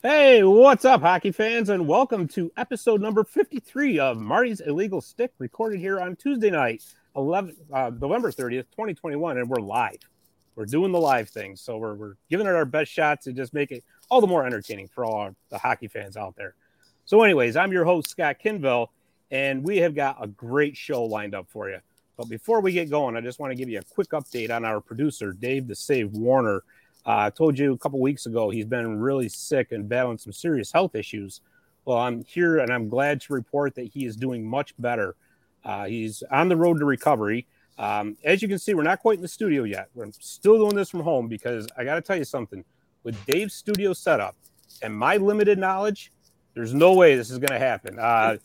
Hey, what's up, hockey fans, and welcome to episode number 53 of Marty's Illegal Stick, recorded here on Tuesday night, 11, uh, November 30th, 2021, and we're live. We're doing the live thing, so we're, we're giving it our best shot to just make it all the more entertaining for all our, the hockey fans out there. So, anyways, I'm your host, Scott Kinville, and we have got a great show lined up for you. But before we get going, I just want to give you a quick update on our producer, Dave the Save Warner. Uh, I told you a couple weeks ago he's been really sick and battling some serious health issues. Well, I'm here and I'm glad to report that he is doing much better. Uh, he's on the road to recovery. Um, as you can see, we're not quite in the studio yet. We're still doing this from home because I got to tell you something. With Dave's studio setup and my limited knowledge, there's no way this is going to happen. Uh,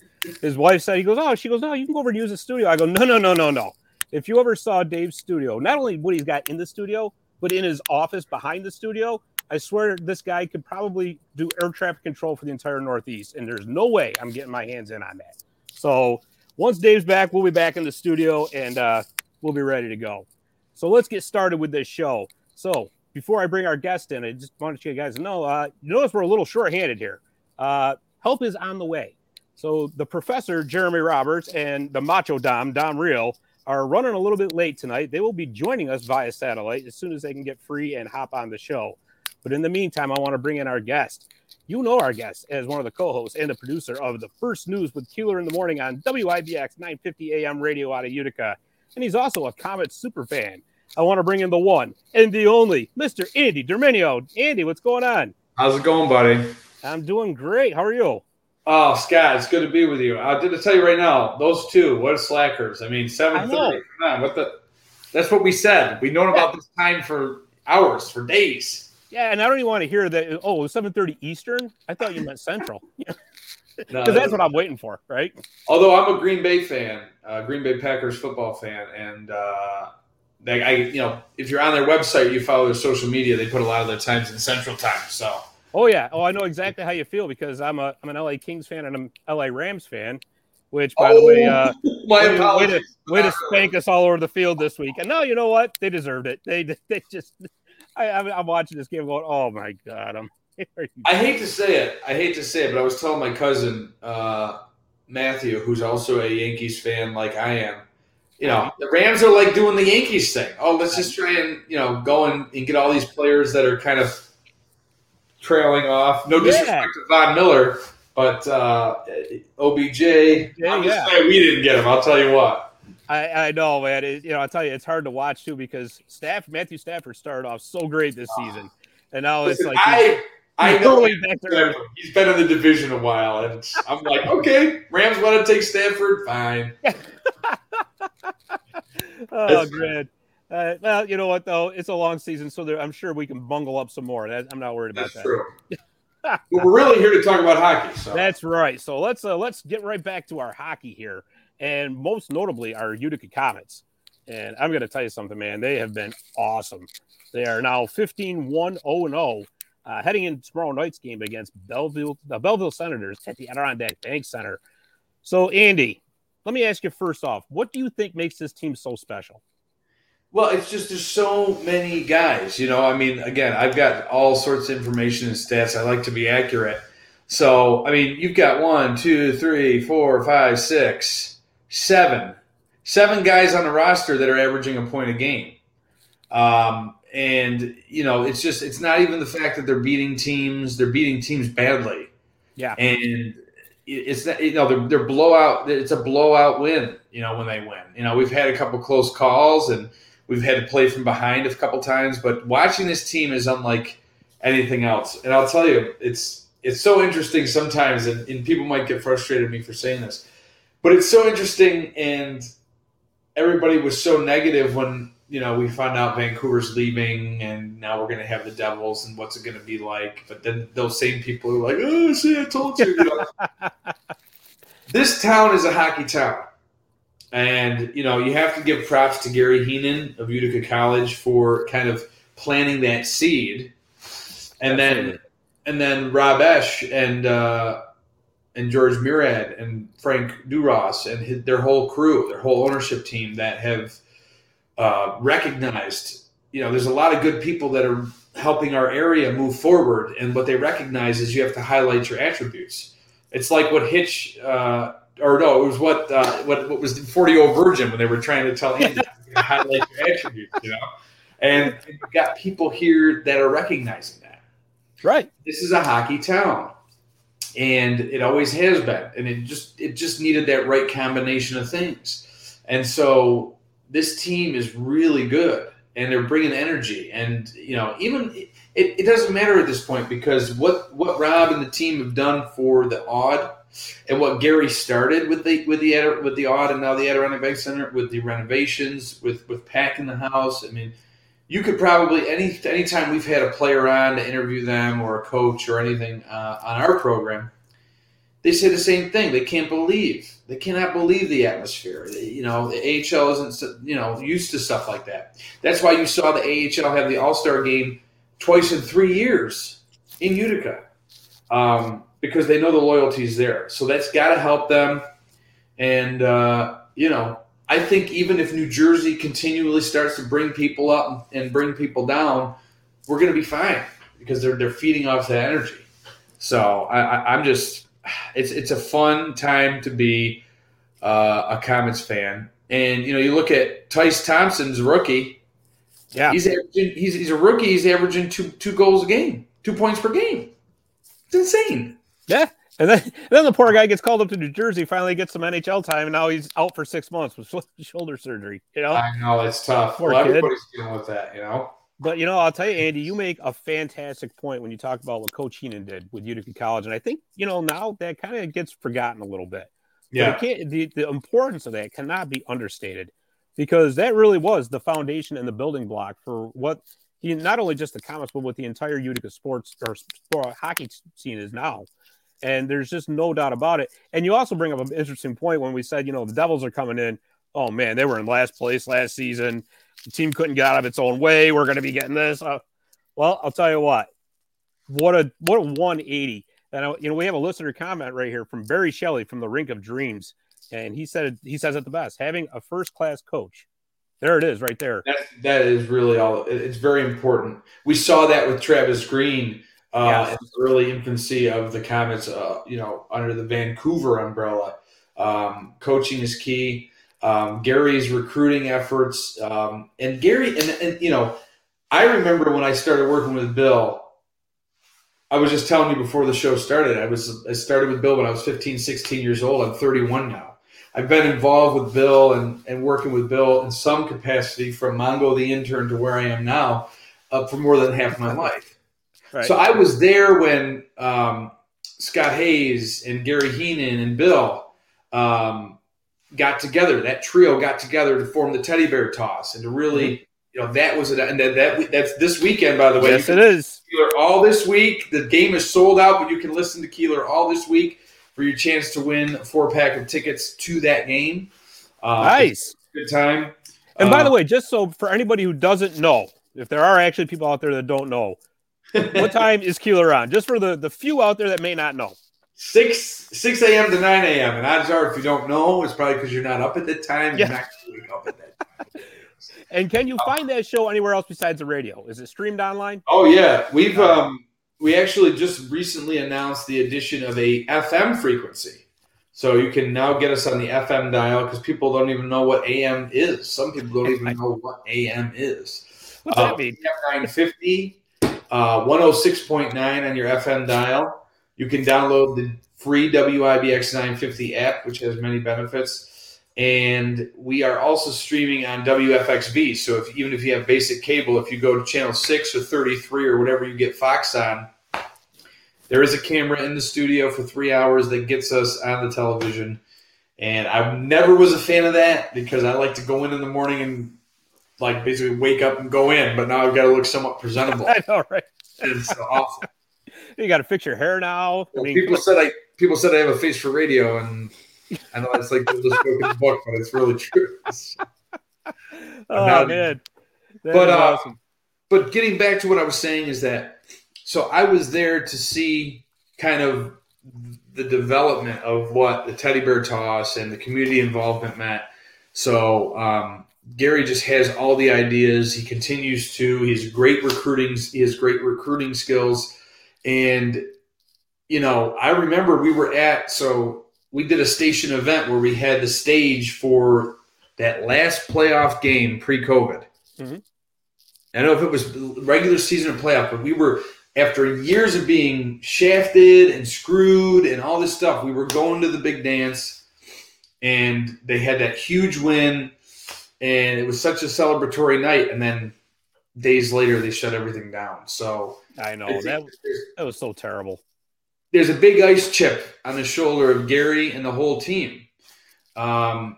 his wife said, he goes, Oh, she goes, No, you can go over and use the studio. I go, No, no, no, no, no. If you ever saw Dave's studio, not only what he's got in the studio, but in his office behind the studio, I swear this guy could probably do air traffic control for the entire Northeast. And there's no way I'm getting my hands in on that. So once Dave's back, we'll be back in the studio and uh, we'll be ready to go. So let's get started with this show. So before I bring our guest in, I just wanted to you guys know, uh, you notice we're a little short-handed here. Uh, help is on the way. So the professor, Jeremy Roberts, and the Macho Dom, Dom Real, are running a little bit late tonight. They will be joining us via satellite as soon as they can get free and hop on the show. But in the meantime, I want to bring in our guest. You know our guest as one of the co-hosts and the producer of the first news with Keeler in the morning on WIBX 950 AM radio out of Utica. And he's also a Comet super fan. I want to bring in the one and the only Mr. Andy Dermenio. Andy, what's going on? How's it going, buddy? I'm doing great. How are you? Oh, Scott, it's good to be with you. I did to tell you right now, those two, what slackers. I mean, seven thirty. Come on, what the? That's what we said. We've known about this time for hours, for days. Yeah, and I don't even want to hear that. Oh, seven thirty Eastern. I thought you meant Central. Because no, that's what I'm waiting for, right? Although I'm a Green Bay fan, uh, Green Bay Packers football fan, and uh, they, I, you know, if you're on their website, you follow their social media, they put a lot of their times in Central Time. So Oh yeah. Oh, I know exactly how you feel because I'm a I'm an LA Kings fan and I'm LA Rams fan. Which, by oh, the way, uh, way, way, to, way to spank us all over the field this week. And no, you know what? They deserved it. They they just. I, I'm watching this game going, oh my god, I'm. I hate to say it. I hate to say it, but I was telling my cousin uh, Matthew, who's also a Yankees fan like I am. You know, the Rams are like doing the Yankees thing. Oh, let's just try and you know go and, and get all these players that are kind of trailing off. No disrespect yeah. to Von Miller, but uh, OBJ. Yeah, I'm just yeah. we didn't get him. I'll tell you what. I, I know, man. It, you know, I'll tell you, it's hard to watch too because Staff Matthew Stafford started off so great this season, and now Listen, it's like I. I know he's been, he's been in the division a while, and I'm like, okay, Rams want to take Stafford, fine. oh, good. Uh, well, you know what though, it's a long season, so there, I'm sure we can bungle up some more. That, I'm not worried about That's that. True. we're really here to talk about hockey. So. That's right. So let's uh, let's get right back to our hockey here, and most notably our Utica Comets. And I'm going to tell you something, man. They have been awesome. They are now 15 1 0 0, uh, heading into tomorrow night's game against Belleville, the Belleville Senators at the Adirondack Bank Center. So, Andy, let me ask you first off, what do you think makes this team so special? Well, it's just there's so many guys. You know, I mean, again, I've got all sorts of information and stats. I like to be accurate. So, I mean, you've got one, two, three, four, five, six, seven, seven guys on the roster that are averaging a point a game. Um, and you know, it's just it's not even the fact that they're beating teams; they're beating teams badly. Yeah, and it's not, you know they're, they're blowout. It's a blowout win. You know when they win. You know we've had a couple close calls and We've had to play from behind a couple times, but watching this team is unlike anything else. And I'll tell you, it's it's so interesting sometimes, and, and people might get frustrated with me for saying this, but it's so interesting. And everybody was so negative when you know we found out Vancouver's leaving, and now we're going to have the Devils, and what's it going to be like? But then those same people are like, "Oh, see, I told you." you know? this town is a hockey town. And, you know, you have to give props to Gary Heenan of Utica College for kind of planting that seed. And Absolutely. then and then Rob Esche and uh, and George Murad and Frank DuRoss and his, their whole crew, their whole ownership team that have uh, recognized, you know, there's a lot of good people that are helping our area move forward. And what they recognize is you have to highlight your attributes. It's like what Hitch, uh, or no, it was what uh, what what was the 40 year old virgin when they were trying to tell Andy to highlight your attributes, you know. And you've got people here that are recognizing that. Right. This is a hockey town and it always has been and it just it just needed that right combination of things and so this team is really good and they're bringing energy and you know even it, it doesn't matter at this point because what what rob and the team have done for the Aud and what gary started with the with the with the Aud and now the adirondack bank center with the renovations with with packing the house i mean you could probably any anytime we've had a player on to interview them or a coach or anything uh, on our program, they say the same thing. They can't believe they cannot believe the atmosphere. You know, the AHL isn't you know used to stuff like that. That's why you saw the AHL have the All Star game twice in three years in Utica um, because they know the loyalty is there. So that's got to help them. And uh, you know, I think even if New Jersey continually starts to bring people up and bring people down, we're going to be fine because they're they're feeding off that energy. So I, am just it's it's a fun time to be uh, a Comets fan, and you know you look at Tyce Thompson's rookie. Yeah, he's averaging, he's he's a rookie. He's averaging two two goals a game, two points per game. It's insane. Yeah, and then, then the poor guy gets called up to New Jersey, finally gets some NHL time, and now he's out for six months with shoulder surgery. You know, I know it's tough. Poor well, kid. everybody's dealing with that. You know. But you know, I'll tell you, Andy, you make a fantastic point when you talk about what Coach Heenan did with Utica College, and I think you know now that kind of gets forgotten a little bit. Yeah, the, the importance of that cannot be understated because that really was the foundation and the building block for what he not only just the Comets, but what the entire Utica sports or sport, uh, hockey scene is now. And there's just no doubt about it. And you also bring up an interesting point when we said, you know, the Devils are coming in. Oh man, they were in last place last season. The team couldn't get out of its own way. We're going to be getting this. Uh, well, I'll tell you what. What a what a 180. And I, you know, we have a listener comment right here from Barry Shelley from the Rink of Dreams, and he said he says it the best: having a first class coach. There it is, right there. That, that is really all. It's very important. We saw that with Travis Green uh, yes. in the early infancy of the Comets, uh, you know, under the Vancouver umbrella. Um, coaching is key. Um, Gary's recruiting efforts, um, and Gary, and, and you know, I remember when I started working with Bill. I was just telling you before the show started. I was I started with Bill when I was 15, 16 years old. I'm 31 now. I've been involved with Bill and, and working with Bill in some capacity from Mongo the intern to where I am now uh, for more than half my life. Right. So I was there when um, Scott Hayes and Gary Heenan and Bill um, got together. That trio got together to form the Teddy Bear Toss and to really, mm-hmm. you know, that was it. And that, that that's this weekend, by the way. Yes, it is. Keeler all this week. The game is sold out, but you can listen to Keeler all this week for your chance to win a four pack of tickets to that game. Uh, nice. Good time. And by the uh, way, just so for anybody who doesn't know, if there are actually people out there that don't know, what time is Keeler on? Just for the, the few out there that may not know. 6 6 a.m. to 9 a.m. And odds are, if you don't know, it's probably because you're not up at that time. Yeah. You're not wake up at that time. and can you find that show anywhere else besides the radio? Is it streamed online? Oh yeah, we've um we actually just recently announced the addition of a FM frequency. So you can now get us on the FM dial because people don't even know what AM is. Some people don't even know what AM is. What's that uh, mean? 950 uh, 106.9 on your FM dial. You can download the free WIBX 950 app, which has many benefits. And we are also streaming on WFXV. So if even if you have basic cable, if you go to channel 6 or 33 or whatever you get Fox on, there is a camera in the studio for three hours that gets us on the television. And I never was a fan of that because I like to go in in the morning and like basically wake up and go in, but now I've got to look somewhat presentable. I know, right? It's awesome. you got to fix your hair now. Well, I mean, people said I people said I have a face for radio, and I know it's like the book in the book, but it's really true. oh not, man, that but uh, awesome. but getting back to what I was saying is that so I was there to see kind of the development of what the teddy bear toss and the community involvement meant. So um, Gary just has all the ideas. He continues to. He's great recruiting. He has great recruiting skills, and you know, I remember we were at so we did a station event where we had the stage for that last playoff game pre-COVID. Mm-hmm. I don't know if it was regular season or playoff, but we were after years of being shafted and screwed and all this stuff. We were going to the big dance, and they had that huge win, and it was such a celebratory night. And then days later, they shut everything down. So I know I that that was so terrible. There's a big ice chip on the shoulder of Gary and the whole team. Um,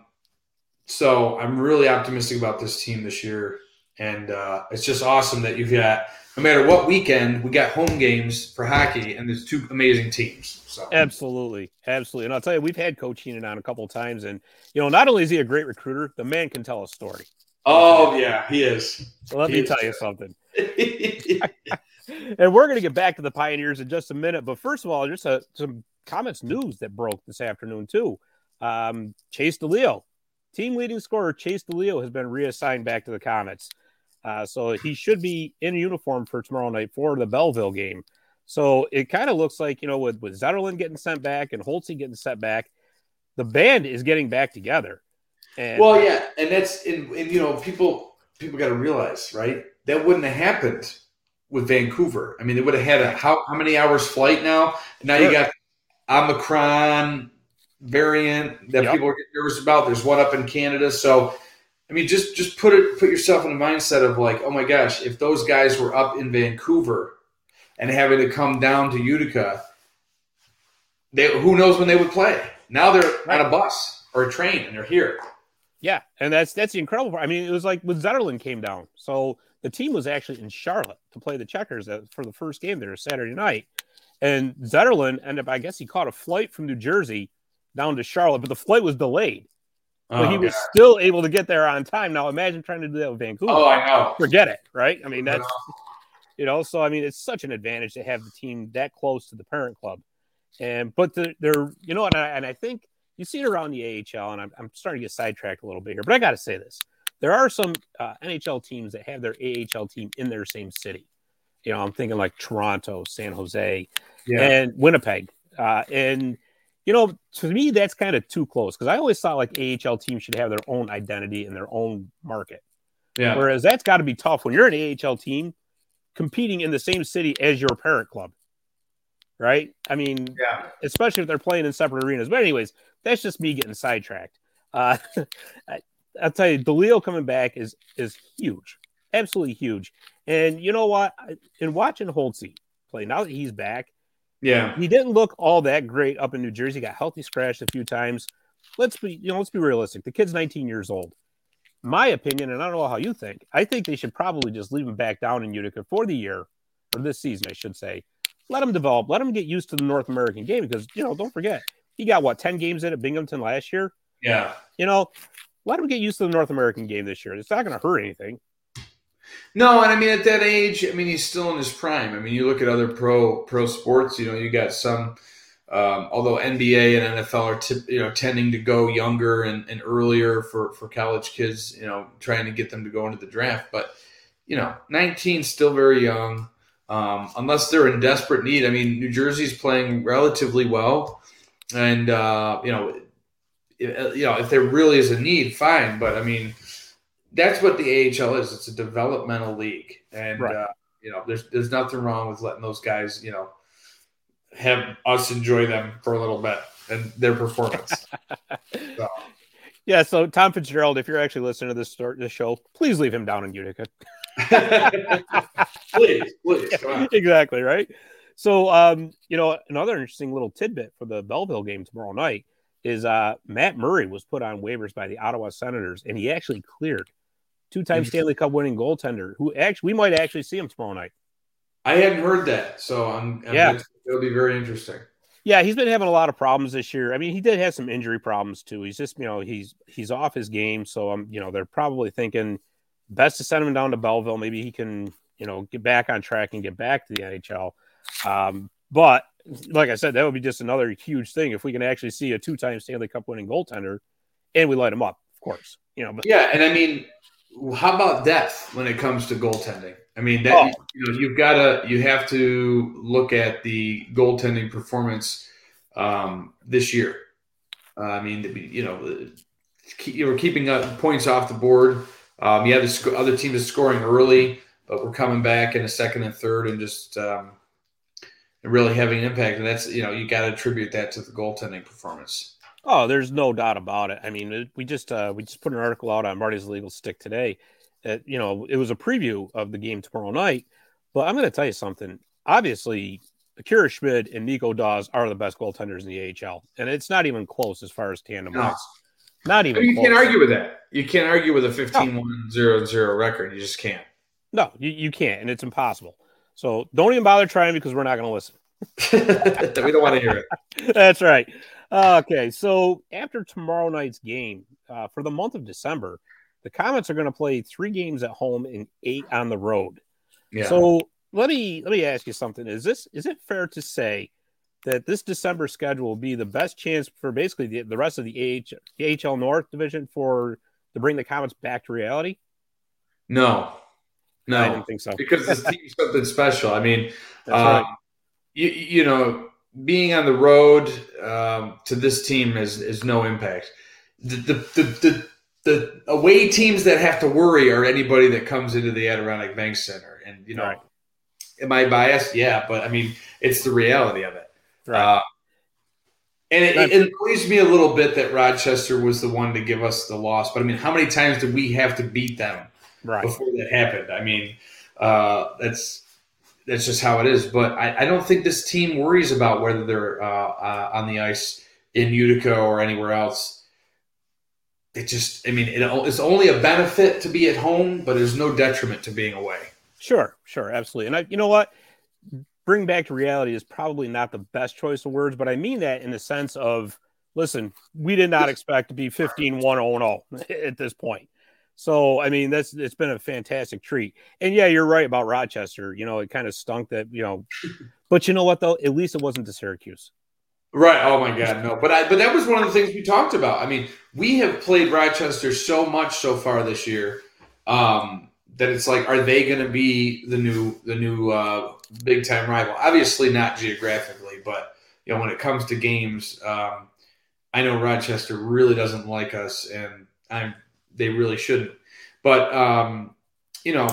so I'm really optimistic about this team this year, and uh, it's just awesome that you've got no matter what weekend we got home games for hockey, and there's two amazing teams. So absolutely, absolutely, and I'll tell you, we've had Coach Heenan on a couple of times, and you know, not only is he a great recruiter, the man can tell a story. Oh yeah, he is. So let he me is. tell you something. and we're going to get back to the Pioneers in just a minute, but first of all, just a, some Comets news that broke this afternoon too. Um, Chase DeLeo Team leading scorer Chase DeLeo has been reassigned back to the Comets. Uh, so he should be in uniform for tomorrow night for the Belleville game. So it kind of looks like, you know, with, with Zetterlund getting sent back and Holtzy getting sent back, the band is getting back together. And, well, yeah. And that's, and, and you know, people, people got to realize, right? That wouldn't have happened with Vancouver. I mean, they would have had a, how, how many hours flight now? Now sure. you got Omicron, variant that yep. people are getting nervous about. There's one up in Canada. So, I mean, just just put it put yourself in the mindset of like, oh my gosh, if those guys were up in Vancouver and having to come down to Utica, they who knows when they would play. Now they're right. on a bus or a train and they're here. Yeah, and that's that's the incredible part. I mean, it was like when Zetterlund came down. So the team was actually in Charlotte to play the Checkers for the first game there Saturday night. And Zetterlund ended up, I guess he caught a flight from New Jersey down to Charlotte, but the flight was delayed. But oh, he was God. still able to get there on time. Now imagine trying to do that with Vancouver. Oh, I know. Forget it, right? I mean, that's you know, so I mean, it's such an advantage to have the team that close to the parent club. And but the, they're you know, and I, and I think you see it around the AHL, and I'm, I'm starting to get sidetracked a little bit here, but I got to say this: there are some uh, NHL teams that have their AHL team in their same city. You know, I'm thinking like Toronto, San Jose, yeah. and Winnipeg, uh, and you know, to me, that's kind of too close because I always thought like AHL teams should have their own identity and their own market. Yeah. Whereas that's got to be tough when you're an AHL team competing in the same city as your parent club. Right. I mean, yeah. especially if they're playing in separate arenas. But, anyways, that's just me getting sidetracked. Uh, I, I'll tell you, DeLeo coming back is is huge, absolutely huge. And you know what? In watching Holtzy play, now that he's back, yeah, he didn't look all that great up in New Jersey. Got healthy scratched a few times. Let's be, you know, let's be realistic. The kid's 19 years old. My opinion, and I don't know how you think. I think they should probably just leave him back down in Utica for the year, or this season, I should say. Let him develop. Let him get used to the North American game because you know, don't forget, he got what 10 games in at Binghamton last year. Yeah, you know, let him get used to the North American game this year. It's not going to hurt anything. No, and I mean at that age, I mean he's still in his prime. I mean you look at other pro pro sports. You know, you got some. Um, although NBA and NFL are you know tending to go younger and, and earlier for for college kids, you know, trying to get them to go into the draft. But you know, 19 still very young. Um, unless they're in desperate need. I mean, New Jersey's playing relatively well, and uh, you know, you know, if there really is a need, fine. But I mean, that's what the AHL is. It's a developmental league, and right. uh, you know, there's there's nothing wrong with letting those guys, you know, have us enjoy them for a little bit and their performance. so. Yeah. So Tom Fitzgerald, if you're actually listening to this start this show, please leave him down in Utica. please, please. Exactly right. So, um, you know, another interesting little tidbit for the Belleville game tomorrow night is uh, Matt Murray was put on waivers by the Ottawa Senators, and he actually cleared two-time mm-hmm. Stanley Cup winning goaltender, who actually we might actually see him tomorrow night. I hadn't heard that, so I'm, I'm yeah, it'll be very interesting. Yeah, he's been having a lot of problems this year. I mean, he did have some injury problems too. He's just, you know, he's he's off his game, so I'm, you know, they're probably thinking best to send him down to Belleville. Maybe he can, you know, get back on track and get back to the NHL. Um, but like I said, that would be just another huge thing if we can actually see a two-time Stanley Cup winning goaltender, and we light him up, of course. You know, but yeah, and I mean, how about depth when it comes to goaltending? I mean, that Oh. you know, you've got to you have to look at the goaltending performance um, this year. Uh, I mean, you know, keep, you were keeping up points off the board. Um, yeah, the sc- other team is scoring early, but we're coming back in a second and third and just um, really having an impact. And that's you know, you got to attribute that to the goaltending performance. Oh, there's no doubt about it. I mean, it, we just uh, we just put an article out on Marty's Legal Stick today. That you know, it was a preview of the game tomorrow night. But I'm going to tell you something. Obviously, Akira Schmid and Nico Daws are the best goaltenders in the AHL, and it's not even close as far as tandem No. wise. Not even. you close. can't argue with that. You can't argue with a 15-1-0-0 record. You just can't. No, you, you can't, and it's impossible. So don't even bother trying because we're not going to listen. we don't want to hear it. That's right. Okay, so after tomorrow night's game, uh, for the month of December, the Comets are going to play three games at home and eight on the road. Yeah. So let me let me ask you something: Is this is it fair to say that this December schedule will be the best chance for basically the, the rest of the AH, AHL North division for to bring the Comets back to reality? no, no, I didn't think so. because this team's something special. I mean, um, right. you, you know, being on the road um, to this team is is no impact. The the, the the the away teams that have to worry are anybody that comes into the Adirondack Bank Center, and you know, Right. am I biased? Yeah, but I mean, it's the reality of it. Right. Uh, and it, it, it annoys me a little bit that Rochester was the one to give us the loss. But I mean, how many times did we have to beat them right. before that happened? I mean, uh, that's that's just how it is. But I, I don't think this team worries about whether they're uh, uh, on the ice in Utica or anywhere else. It just, I mean, it, it's only a benefit to be at home, but there's no detriment to being away. Sure, sure, absolutely. And I, you know what? Bring back to reality is probably not the best choice of words, but I mean that in the sense of listen, we did not expect to be 15 1 0 at this point. So, I mean, that's it's been a fantastic treat. And yeah, you're right about Rochester. You know, it kind of stunk that, you know, but you know what, though? At least it wasn't to Syracuse. Right. Oh my God, no. But I but that was one of the things we talked about. I mean, we have played Rochester so much so far this year um, that it's like, are they going to be the new the new uh, big time rival? Obviously, not geographically, but you know, when it comes to games, um, I know Rochester really doesn't like us, and I'm they really shouldn't. But um, you know,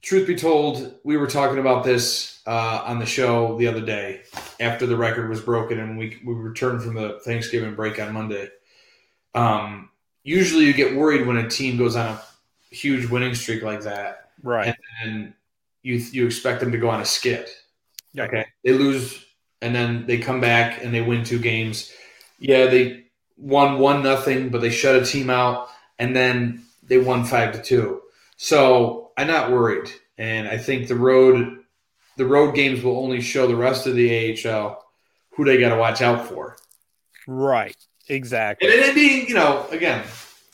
truth be told, we were talking about this uh, on the show the other day after the record was broken and we we returned from the Thanksgiving break on Monday. Um, usually, you get worried when a team goes on a huge winning streak like that, Right. and you you expect them to go on a skid. Okay, they lose and then they come back and they win two games. Yeah, they won one nothing, but they shut a team out, and then they won five to two. So I'm not worried, and I think the road the road games will only show the rest of the AHL who they got to watch out for. Right. Exactly. And it being, you know, again,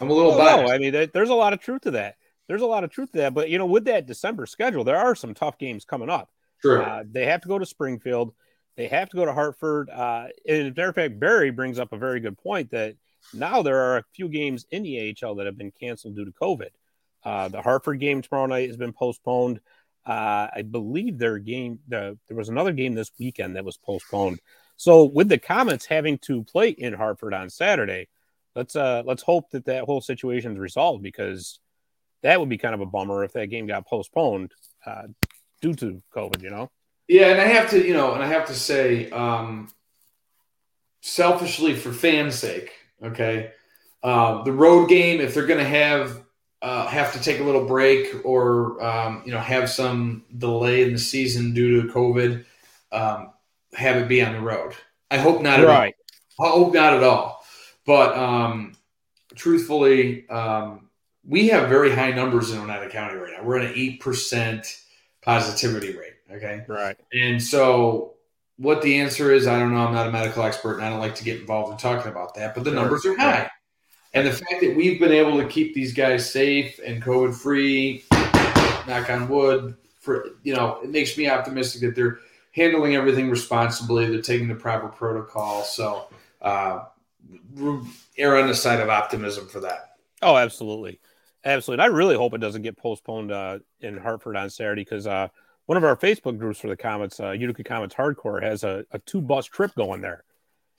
I'm a little Oh, biased. no, I mean, there's a lot of truth to that. There's a lot of truth to that. But, you know, with that December schedule, there are some tough games coming up. True. Uh, they have to go to Springfield. They have to go to Hartford. Uh, and as a matter of fact, Barry brings up a very good point that now there are a few games in the AHL that have been canceled due to COVID. Uh, the Hartford game tomorrow night has been postponed. Uh, I believe their game, the, there was another game this weekend that was postponed. So with the Comets having to play in Hartford on Saturday, let's uh, let's hope that that whole situation is resolved because that would be kind of a bummer if that game got postponed uh, due to COVID. You know. Yeah, and I have to, you know, and I have to say, um, selfishly for fans' sake, okay, uh, the road game, if they're going to have uh, have to take a little break or um, you know have some delay in the season due to COVID, um, have it be on the road. I hope not. At all. I hope not at all. But um, truthfully, um, we have very high numbers in Oneida County right now. We're at an eight percent positivity rate. Okay. Right. And so, what the answer is, I don't know. I'm not a medical expert, and I don't like to get involved in talking about that. But the Sure. numbers are high, and the fact that we've been able to keep these guys safe and COVID free, knock on wood, for you know, it makes me optimistic that they're handling everything responsibly. They're taking the proper protocol. So, uh, err on the side of optimism for that. Oh, absolutely, absolutely. And I really hope it doesn't get postponed uh, in Hartford on Saturday because uh, one of our Facebook groups for the Comets, uh, Utica Comets Hardcore, has a, a two bus trip going there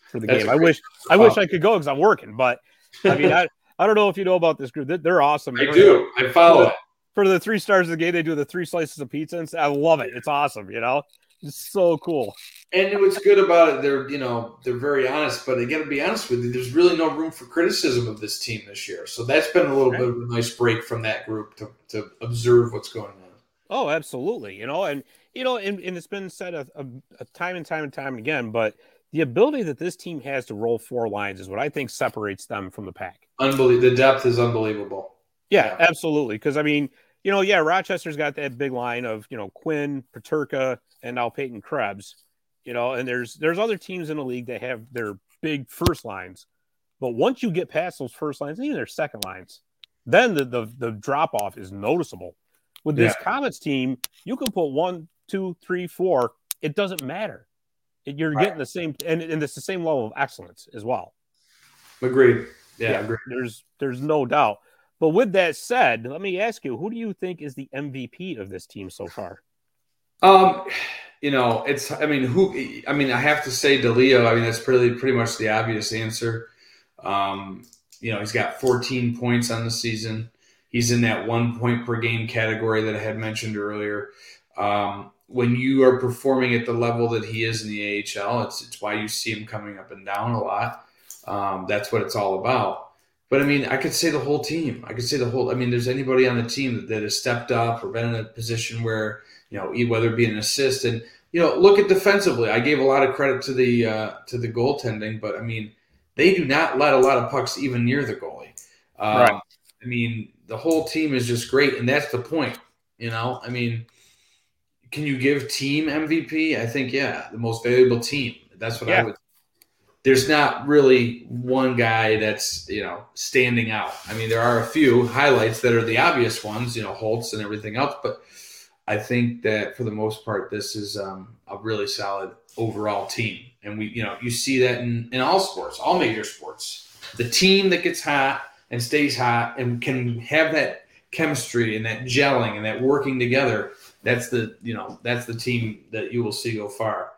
for the That's game. I wish I wish I could go because I'm working, but I mean, I, I don't know if you know about this group. They're awesome. I do. I follow it. For the three stars of the game, they do the three slices of pizza, and I love it. It's awesome. You know, it's so cool. And what's good about it, they're you know they're very honest, but I got to be honest with you. There's really no room for criticism of this team this year, so that's been a little right. bit of a nice break from that group to to observe what's going on. Oh, absolutely. You know, and you know, and, and it's been said a, a, a time and time and time again, but the ability that this team has to roll four lines is what I think separates them from the pack. Unbelievable. The depth is unbelievable. Yeah, yeah. absolutely. Because I mean, you know, yeah, Rochester's got that big line of you know Quinn, Peterka, and now Peyton Krebs. You know, and there's there's other teams in the league that have their big first lines, but once you get past those first lines, even their second lines, then the the, the drop off is noticeable. With this yeah. Comets team, you can put one, two, three, four. It doesn't matter. You're right. getting the same, and, and it's the same level of excellence as well. Agreed. Yeah, yeah agreed. there's there's no doubt. But with that said, let me ask you, who do you think is the MVP of this team so far? Um, you know, it's I mean, who I mean, I have to say DeLeo. I mean, that's pretty pretty much the obvious answer. Um, you know, he's got 14 points on the season. He's in that one point per game category that I had mentioned earlier. Um, when you are performing at the level that he is in the AHL, it's it's why you see him coming up and down a lot. Um, that's what it's all about. But I mean, I could say the whole team. I could say the whole. I mean, there's anybody on the team that, that has stepped up or been in a position where you know, whether it be an assist and you know, look at defensively. I gave a lot of credit to the uh, to the goaltending, but I mean, they do not let a lot of pucks even near the goalie. Um, right. I mean, the whole team is just great, and that's the point. You know, I mean, can you give team MVP? I think yeah, the most valuable team. That's what yeah. I would. There's not really one guy that's you know standing out. I mean, there are a few highlights that are the obvious ones, you know, Holtz and everything else. But I think that for the most part, this is um, a really solid overall team, and we you know you see that in in all sports, all major sports. The team that gets hot and stays hot and can have that chemistry and that gelling and that working together that's the you know that's the team that you will see go far.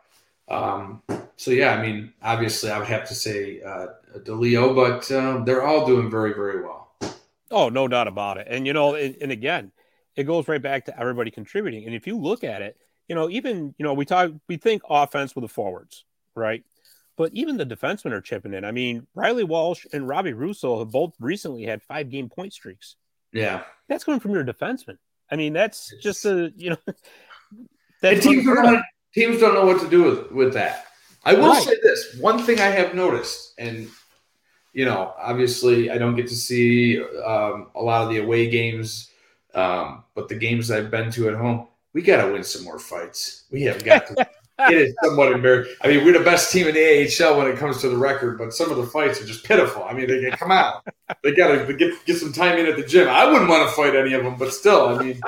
Um, so yeah, I mean, obviously, I would have to say uh, DeLeo, but uh, they're all doing very very well. Oh, no doubt about it. And you know, and, and again, it goes right back to everybody contributing. And if you look at it, you know, even you know, we talk, we think offense with the forwards, right? But even the defensemen are chipping in. I mean, Reilly Walsh and Robbie Russo have both recently had five game point streaks. Yeah, that's coming from your defenseman. I mean, that's just a you know. That teams don't, know, teams don't know what to do with, with that. I will right. say this: one thing I have noticed, and you know, obviously, I don't get to see um, a lot of the away games, um, but the games I've been to at home, we got to win some more fights. We have got to. it is somewhat embarrassing. I mean, we're the best team in the AHL when it comes to the record, but some of the fights are just pitiful. I mean, they come out, they got to get get some time in at the gym. I wouldn't want to fight any of them, but still, I mean,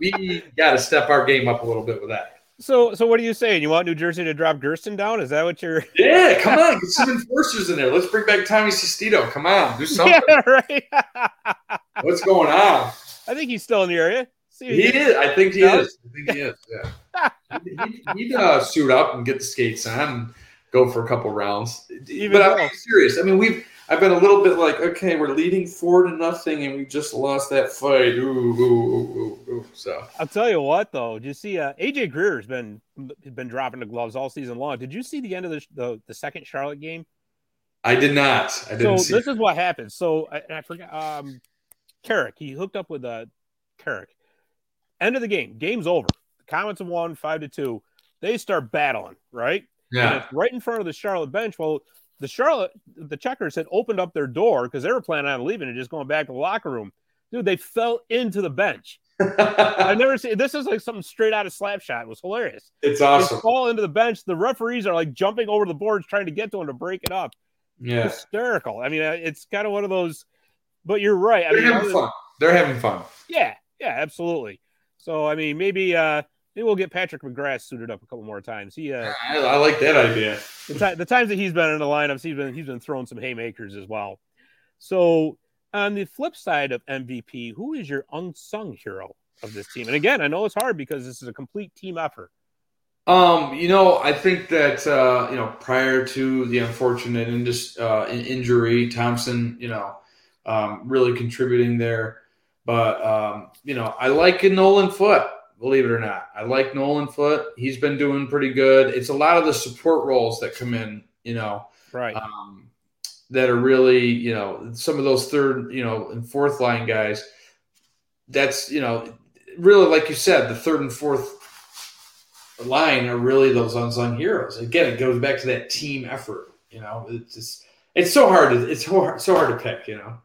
we got to step our game up a little bit with that. So, so what are you saying? You want New Jersey to drop Gersten down? Is that what you're? Yeah, come on, get some enforcers in there. Let's bring back Tommy Sestito. Come on, do something. Yeah, right. What's going on? I think he's still in the area. He is. I think he is. I think he is. Yeah. he, would uh, suit up and get the skates on and go for a couple rounds. Even but I'm serious. I mean, we've. I've been a little bit like, okay, we're leading four to nothing, and we just lost that fight. Ooh, ooh, ooh, ooh. So I'll tell you what, though. Did you see uh, AJ Greer's been been dropping the gloves all season long? Did you see the end of the the, the second Charlotte game? I did not. I didn't. So this it. is what happened. So I, I forgot. Um, Carrick, he hooked up with uh Carrick. End of the game. Game's over. The Comets have won five to two. They start battling, right? Yeah. right in front of the Charlotte bench. Well, the Charlotte, the checkers had opened up their door because they were planning on leaving and just going back to the locker room. Dude, they fell into the bench. I've never seen this is like something straight out of Slapshot. It was hilarious. It's awesome. They fall into the bench. The referees are like jumping over the boards trying to get to them to break it up. Yeah. Hysterical. I mean, uh, it's kind of one of those, but you're right. I They're mean, having fun. They're having fun. Yeah. Yeah, absolutely. So I mean, maybe uh maybe we'll get Patrick McGrath suited up a couple more times. He, uh, I, I like that idea. the, ti- the times that he's been in the lineups, he's been he's been throwing some haymakers as well. So on the flip side of MVP, who is your unsung hero of this team? And again, I know it's hard because this is a complete team effort. Um, you know, I think that uh, you know prior to the unfortunate indus- uh, injury, Thompson, you know, um, really contributing there. But um, you know, I like Nolan Foote. Believe it or not, I like Nolan Foote. He's been doing pretty good. It's a lot of the support roles that come in. You know, Right. um, that are really, you know, some of those third, you know, and fourth line guys. That's, you know, really, like you said, the third and fourth line are really those unsung heroes. Again, it goes back to that team effort. You know, it's just, it's so hard to, it's so hard, so hard to pick. You know,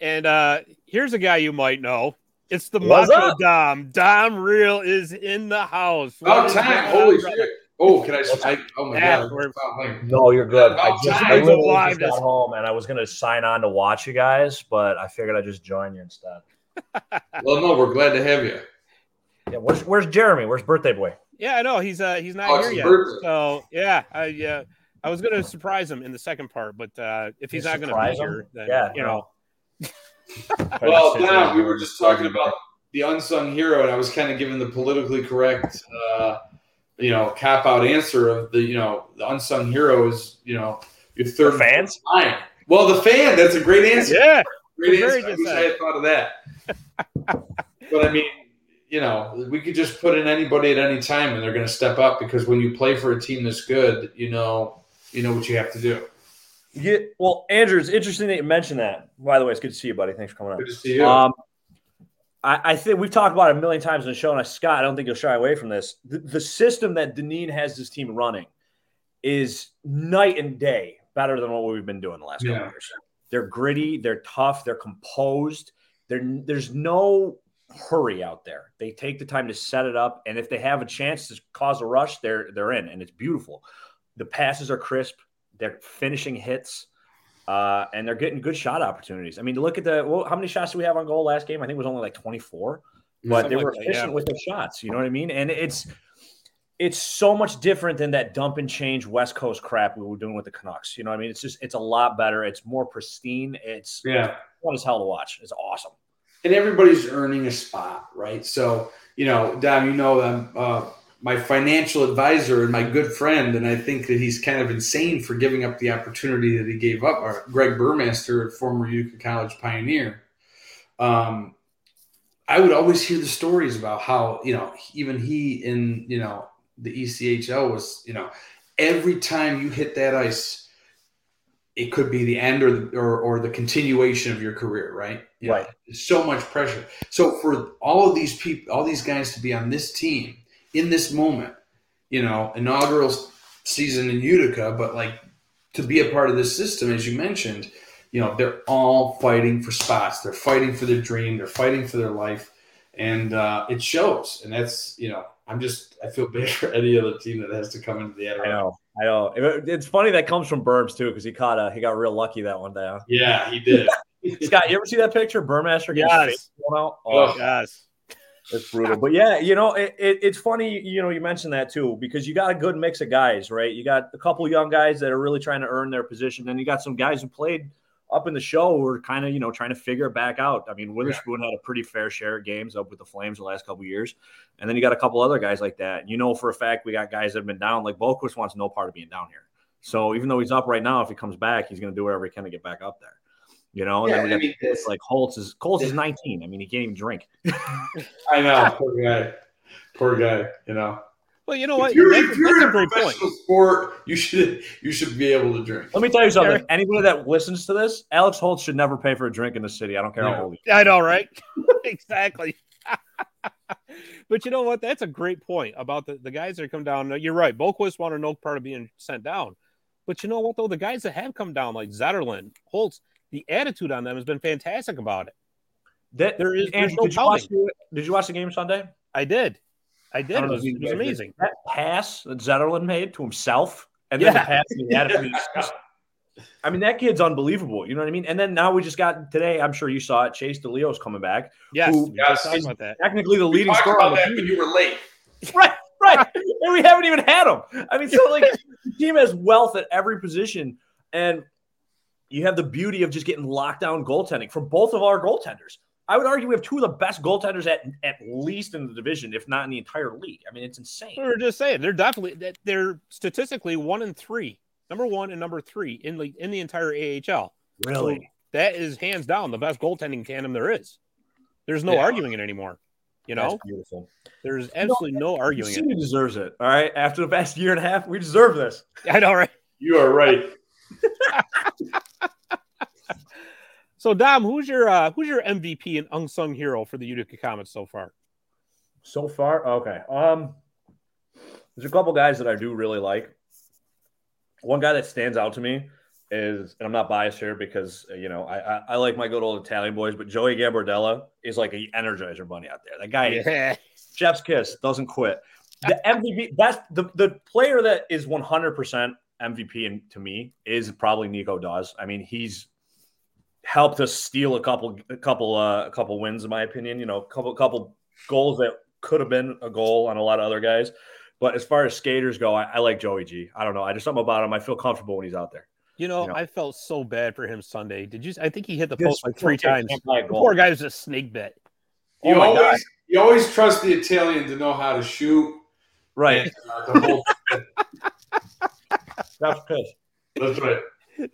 And uh here's a guy you might know. It's the What's Macho up? Dom. Dom Real is in the house. What about is time. Holy brother? shit! Oh, can I? I oh my Yeah, god! No, you're good. I just. I literally just got this- home and I was gonna sign on to watch you guys, but I figured I'd just join you instead. Well, no, we're glad to have you. Yeah, where's where's Jeremy? Where's birthday boy? Yeah, I know he's uh he's not Oh, here yet. birthday. So yeah, I uh, I was gonna surprise him in the second part, but uh if he's You not gonna be surprise him? here, then Yeah, you know. Well, now we were just talking about the unsung hero, and I was kind of giving the politically correct, uh, you know, cop out answer of the, you know, the unsung hero is, you know, your third The fans? line. Well, the fan. That's a great answer. Yeah, great very answer. I wish I had thought of that. but I mean, you know, we could just put in anybody at any time, and they're going to step up because when you play for a team that's good, you know, you know what you have to do. Yeah, well, Andrew, it's interesting that you mentioned that. By the way, it's good to see you, buddy. Thanks for coming Good to see you. Um, I, I think we've talked about it a million times on the show, and I, Scott, I don't think you'll shy away from this. The, the system that Dineen has this team running is night and day better than what we've been doing the last couple Yeah. of years. They're gritty, they're tough, they're composed. They're, there's no hurry out there. They take the time to set it up, and if they have a chance to cause a rush, they're they're in, and it's beautiful. The passes are crisp. They're finishing hits. Uh, and they're getting good shot opportunities. I mean, look at the well, how many shots do we have on goal last game? I think it was only like 24, but Something they like were that, efficient yeah. with their shots. You know what I mean? And it's it's so much different than that dump and change West Coast crap we were doing with the Canucks. You know what I mean? It's just it's a lot better. It's more pristine. It's yeah. fun as hell to watch. It's awesome. and everybody's earning a spot, right? So, you know, Dom, you know, I'm uh, my financial advisor and my good friend, and I think that he's kind of insane for giving up the opportunity that he gave up. Our Greg Burmaster, a former Utica College pioneer. Um, I would always hear the stories about how you know even he in you know the ECHL was you know every time you hit that ice, it could be the end or the, or, or the continuation of your career, right? You Right. there's so much pressure. So for all of these people, all these guys to be on this team in this moment, you know, inaugural season in Utica, but like to be a part of this system, as you mentioned, you know, they're all fighting for spots. They're fighting for their dream. They're fighting for their life, and uh, it shows. And that's you know, I'm just I feel bad for any other team that has to come into the I know. I know. It- it's funny that comes from Burbs too, because he caught a he got real lucky that one day. Huh? Yeah, he did. Scott, you ever see that picture? Burmaster getting his Yes. face blown? Oh. yes. It's brutal. But yeah, you know, it, it, it's funny, you know, you mentioned that too, because you got a good mix of guys, right? You got a couple young guys that are really trying to earn their position. Then you got some guys who played up in the show who are kind of, you know, trying to figure it back out. I mean, Wotherspoon had a pretty fair share of games up with the Flames the last couple of years. And then you got a couple other guys like that. You know, for a fact, we got guys that have been down. Like Boqvist wants no part of being down here. So even though he's up right now, if he comes back, he's going to do whatever he can to get back up there. You know, and Yeah, then we I got mean, it's like Holtz is Colts is 19. I mean, he can't even drink. I know, poor guy, poor guy. You know, Well, you know what? if you're, That's, if you're that's in a a great point. professional sport, you should you should be able to drink. Let me tell you something. Eric- Anybody that listens to this, Alex Holtz should never pay for a drink in the city. I don't care Yeah. how old he I know, right? exactly. but you know what? That's a great point about the, the guys that come down. You're right. Boqvist wanted no part of being sent down. But you know what, though? The guys that have come down, like Zetterlund, Holtz, the attitude on them has been fantastic about it. That, There is- there's Andrew, no did, you watch the, did you watch the game Sunday? I did. I did. I It was, it was amazing. That pass that Zetterlund made to himself, and then Yeah. the pass he had. to- I mean, that kid's unbelievable. You know what I mean? And then now we just got today. I'm sure you saw it. Chase DeLeo's coming back. Yes, Who- we Yes, just talked is- about that. Technically, the We leading talked scorer on about the that, team. but you were late. right, right. and we haven't even had him. I mean, so like the team has wealth at every position, and you have the beauty of just getting lockdown goaltending from both of our goaltenders. I would argue we have two of the best goaltenders at at least in the division, if not in the entire league. I mean, it's insane. We were just saying they're definitely that they're statistically one and three, number one and number three in the in the entire AHL. Really? That is hands down the best goaltending tandem there is. There's no Yeah. arguing it anymore. You know, That's beautiful. there's absolutely no arguing it. City deserves it. All right. After the past year and a half, we deserve this. I know, right? You are right. So, Dom, who's your uh, who's your MVP and unsung hero for the Utica Comets so far? So far, okay. Um, there's a couple guys that I do really like. One guy that stands out to me is, and I'm not biased here because uh, you know I, I I like my good old Italian boys, but Joey Gambardella is like an energizer bunny out there. That guy, Yeah, Chef's kiss, doesn't quit. The MVP, that's the the player that is 100 percent MVP and to me is probably Nico Daws. I mean, he's helped us steal a couple a couple uh, a couple wins in my opinion. You know, a couple couple goals that could have been a goal on a lot of other guys. But as far as skaters go, I, I like Joey G. I don't know. I just something about him. I feel comfortable when he's out there. you know, You know. I felt so bad for him Sunday. Did you? I think he hit the post like three times. can't buy a The poor guy was just snake bit. You Oh God. always you always trust the Italian to know how to shoot. Right. And, uh, the whole- Chef's kiss. that's right.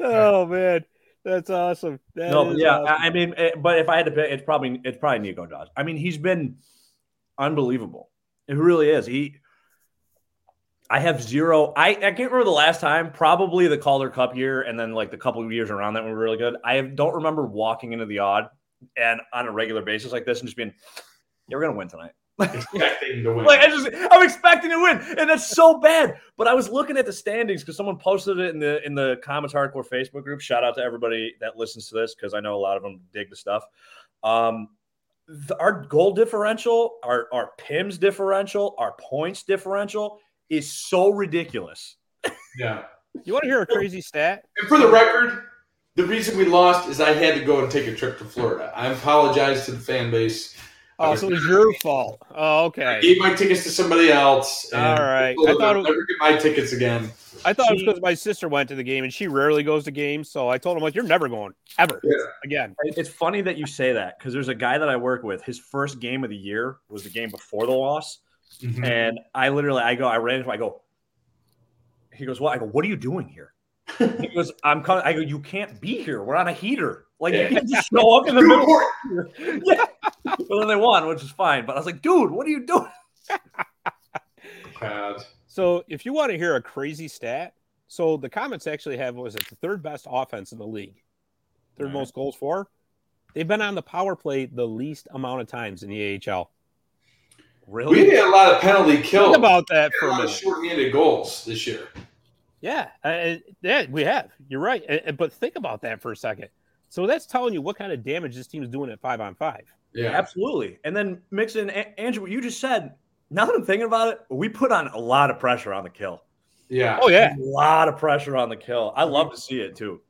Oh man, that's awesome. That no, yeah. awesome. I mean, it, but if I had to pick, it's probably it's probably Nico Daws. I mean, he's been unbelievable. It really is. He. I have zero. I, I can't remember the last time. Probably the Calder Cup year, and then like the couple of years around that were really good. I don't remember walking into the Aud and on a regular basis like this and just being, "Yeah, we're gonna win tonight." Expecting to win. Like I just, I'm expecting to win, and that's so bad. But I was looking at the standings because someone posted it in the in the Comets Hardcore Facebook group. Shout out to everybody that listens to this because I know a lot of them dig the stuff. Um, the- our goal differential, our our PIMS differential, our points differential is so ridiculous. yeah. you want to hear a crazy stat? And for the record, the reason we lost is I had to go and take a trip to Florida. I apologize to the fan base. Oh, so it was your fault. Oh, okay. I okay. gave my tickets to somebody else. and All right. I thought I'll it- never get my tickets again. I thought it was because my sister went to the game and she rarely goes to games. So I told him like, "You're never going ever Yeah. again." It's funny that you say that because there's a guy that I work with. His first game of the year was the game before the loss. Mhm. And I literally, I go, I ran into him, I go, he goes, What? I go, What are you doing here? He goes, I'm coming. I go, You can't be here. We're on a heater. Like, Yeah. you can't just show up in the Too middle. important. yeah. Well, then they won, which is fine. But I was like, Dude, what are you doing? God. So if you want to hear a crazy stat, so the Comets actually have was it the third best offense in the league, third All right. most goals for. They've been on the power play the least amount of times in the AHL. Really? We had a lot of penalty kills. Think about that We for had a a lot of minute. short-handed goals this year. Yeah, uh, yeah, we have. You're right, Uh, uh, but think about that for a second. So that's telling you what kind of damage this team is doing at five on five. Yeah. Absolutely. And then mix in, A- Andrew, what you just said. Now that I'm thinking about it, we put on a lot of pressure on the kill. Yeah. Oh yeah, A lot of pressure on the kill. I love to see it too.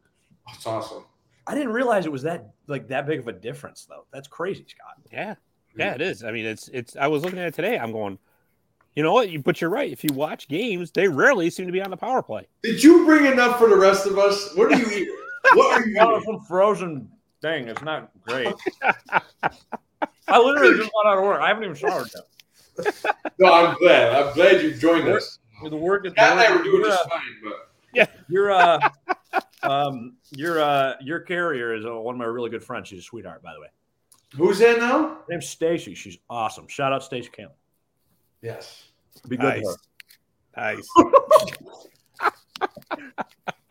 That's awesome. I didn't realize it was that like that big of a difference though. That's crazy, Scott. yeah, yeah. It is. I mean, it's it's. I was looking at it today. I'm going. You know what? You, but you're right. If you watch games, they rarely seem to be on the power play. Did you bring enough for the rest of us? What are you eating? What are you eating? some frozen thing. It's not great. I literally just got out of work. I haven't even showered yet. No, I'm glad. I'm glad you joined us. The work is Matt and I were doing you're, just uh, fine, but you're uh um your uh your carrier is uh, one of my really good friends. She's a sweetheart, by the way. who's in now? Her name's Stacy. She's awesome. Shout out Stacy Camp. Yes. Be good to Nice. her.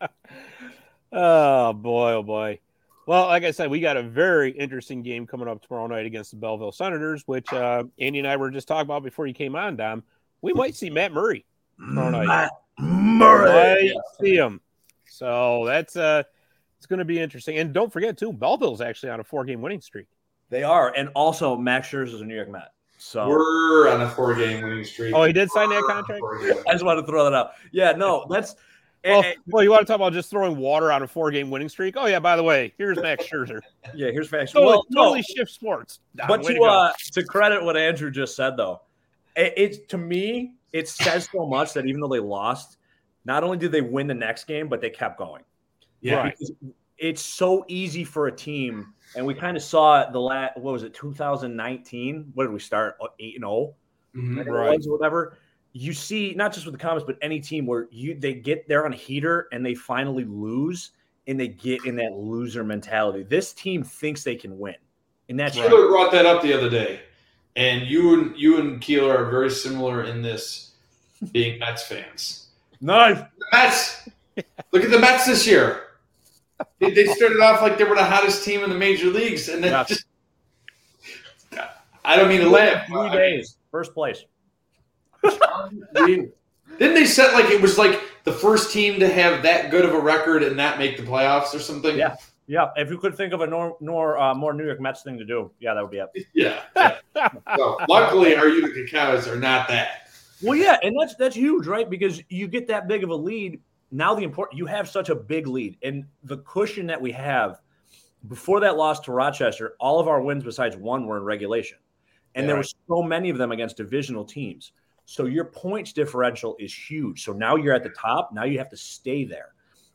Nice. oh boy, oh boy. Well, like I said, we got a very interesting game coming up tomorrow night against the Belleville Senators, which uh, Andy and I were just talking about before you came on, Dom. We might see Matt Murray tomorrow night. Matt Murray. Might see him. So that's uh, it's going to be interesting. And don't forget too, Belleville's actually on a four-game winning streak. They are, and also Max Scherzer is a New York Met. So We're on a four-game winning streak. Oh, he did sign that We're on a contract. I just wanted to throw that out. Yeah, no, that's Well, Eh, eh, well, you want to talk about just throwing water on a four-game winning streak? Oh yeah, by the way, here's Max Scherzer. yeah, here's facts. Totally, Well, no, totally shift sports. Don, but way to uh, to credit what Andrew just said, though, it, it's to me it says so much that even though they lost, not only did they win the next game, but they kept going. Yeah. Right. It's so easy for a team, and we kind of saw it the last what was it 2019? What did we start Uh, eight and zero? Mhm. I think it Right. whatever. You see, not just with the Comets, but any team where you they get there on a heater and they finally lose, and they get in that loser mentality. This team thinks they can win, and that's Keeler brought that up the other day, and you and you and Keeler are very similar in this, being Mets fans. nice. The Mets, look at the Mets this year. They, they started off like they were the hottest team in the major leagues, and then Yes. just. I don't mean to laugh. Three days, first place. Didn't they set like it was like the first team to have that good of a record and not make the playoffs or something? Yeah. Yeah, if you could think of a nor, nor uh, more New York Mets thing to do, yeah, that would be it. Yeah. yeah. so, luckily, our Utica Cows are not that. Well, yeah, and that's that's huge, right? Because you get that big of a lead. Now the important you have such a big lead, and the cushion that we have before that loss to Rochester, all of our wins besides one were in regulation, and Yeah, there were so many of them against divisional teams. So your points differential is huge. So now you're at the top. Now you have to stay there.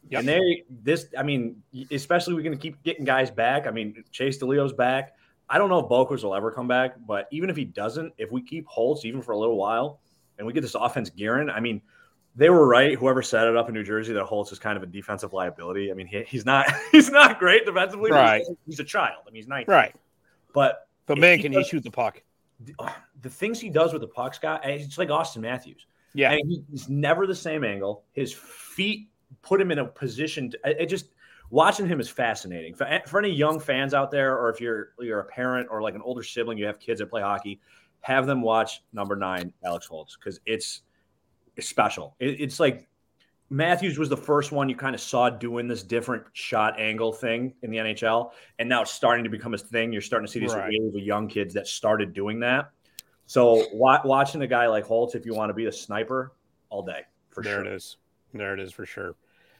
Yep. And they this, I mean, especially we're going to keep getting guys back. I mean, Chase DeLeo's back. I don't know if Boqvist will ever come back, but even if he doesn't, if we keep Holtz even for a little while, and we get this offense gearing, I mean, they were right. Whoever set it up in New Jersey that Holtz is kind of a defensive liability. I mean, he, he's not he's not great defensively. Right. He's, he's a child. I mean, he's 19. right, But but man, he can he shoot the puck? The, things he does with the puck, Scott, it's like Auston Matthews. Yeah, And he's never the same angle. His feet put him in a position. To, it just watching him is fascinating. For, for any young fans out there, or if you're you're a parent or like an older sibling, you have kids that play hockey, have them watch number nine, Alex Holtz, because it's it's special. It, it's like Matthews was the first one you kind of saw doing this different shot angle thing in the NHL, and now it's starting to become a thing. You're starting to see these Right. wave of young kids that started doing that. So wa- watching a guy like Holtz, if you want to be a sniper, all day for there sure. it is. There it is for sure.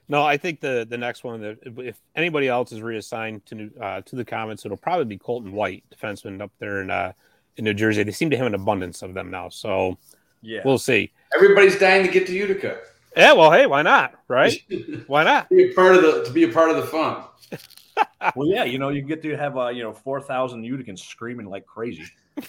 No, I think the the next one that if- if anybody else is reassigned to uh, to the Comets, it'll probably be Colton White, defenseman up there in uh, in New Jersey. They seem to have an abundance of them now, so Yeah, we'll see. Everybody's dying to get to Utica. Yeah, well, hey, why not? Right? Why not? be a part of the to be a part of the fun. well, yeah, you know, you get to have uh, you know four thousand Uticans screaming like crazy.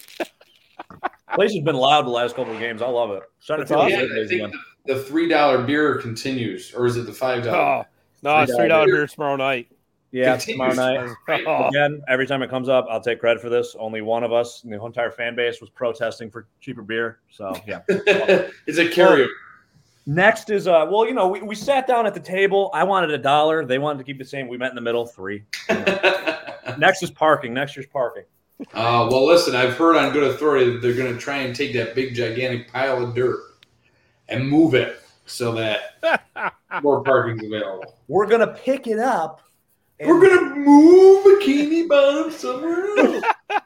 Place has been loud the last couple of games. I love it. Starting to feel awesome. Yeah, it I think the, the three dollar beer continues, or is it the five dollar? Oh no, it's $3 three dollar beer tomorrow night. Yeah, Continues. tomorrow night. Oh, Again, every time it comes up, I'll take credit for this. Only one of us in the entire fan base was protesting for cheaper beer. So yeah. it's a carryover. Next is uh well, you know, we, we sat down at the table. I wanted a dollar. They wanted to keep the same. We met in the middle, three. Next is parking. Next year's parking. Uh, well, listen, I've heard on good authority that they're going to try and take that big, gigantic pile of dirt and move it so that more parking's available. We're gonna pick it up. and- We're going to move Bikini Bottom somewhere else.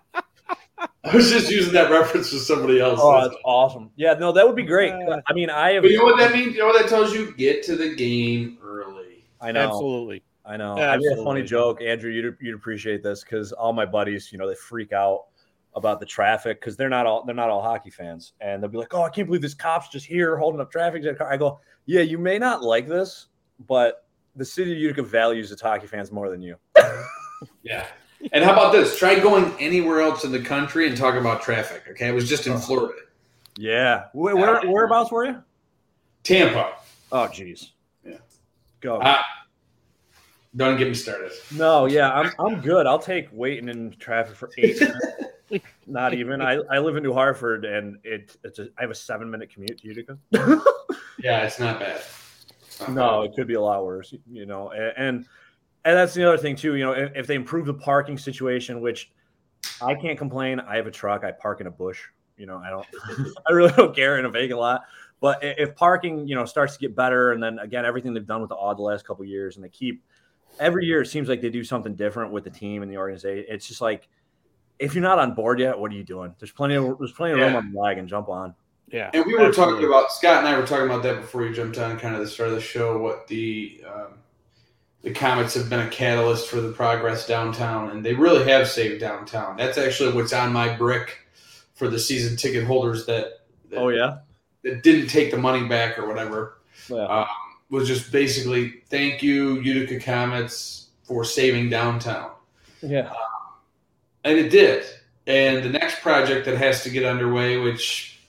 I was just using that reference for somebody else. Oh, that's awesome. Yeah, no, that would be great. I mean, I have but you know what that means? You know what that tells you? Get to the game early. I know. absolutely. I know. I made a funny joke, Andrew. You'd, you'd appreciate this because all my buddies, you know, they freak out about the traffic because they're not all they're not all hockey fans, and they'll be like, "Oh, I can't believe this cop's just here holding up traffic." I go, "Yeah, you may not like this, but the city of Utica values its hockey fans more than you." Yeah. And how about this? Try going anywhere else in the country and talk about traffic. Okay, I was just in Florida, Yeah. Where, where whereabouts were you? Tampa. Oh, jeez. Yeah. Go. Uh, don't get me started. No, yeah, I'm I'm good. I'll take waiting in traffic for eight. Not even. I, I live in New Hartford, and it it's a, I have a seven minute commute to Utica. Yeah, it's not bad. It's not no, it could be a lot worse. You know, and and, and that's the other thing too. You know, if, if they improve the parking situation, which I can't complain. I have a truck. I park in a bush. You know, I don't. I really don't care in a vacant lot. But if parking, you know, starts to get better, and then again, everything they've done with the Aud the last couple of years, and they keep every year, it seems like they do something different with the team and the organization. It's just like if you're not on board yet, what are you doing? There's plenty of there's plenty of room on the wagon. Jump on. Yeah. And we were absolutely. talking about Scott and I were talking about that before you jumped on kind of the start of the show. What the um, the Comets have been a catalyst for the progress downtown, and they really have saved downtown. That's actually what's on my brick for the season ticket holders that that, Oh yeah. that didn't take the money back or whatever. Yeah. Um, was just basically thank you Utica Comets for saving downtown. yeah. And it did. And the next project that has to get underway, which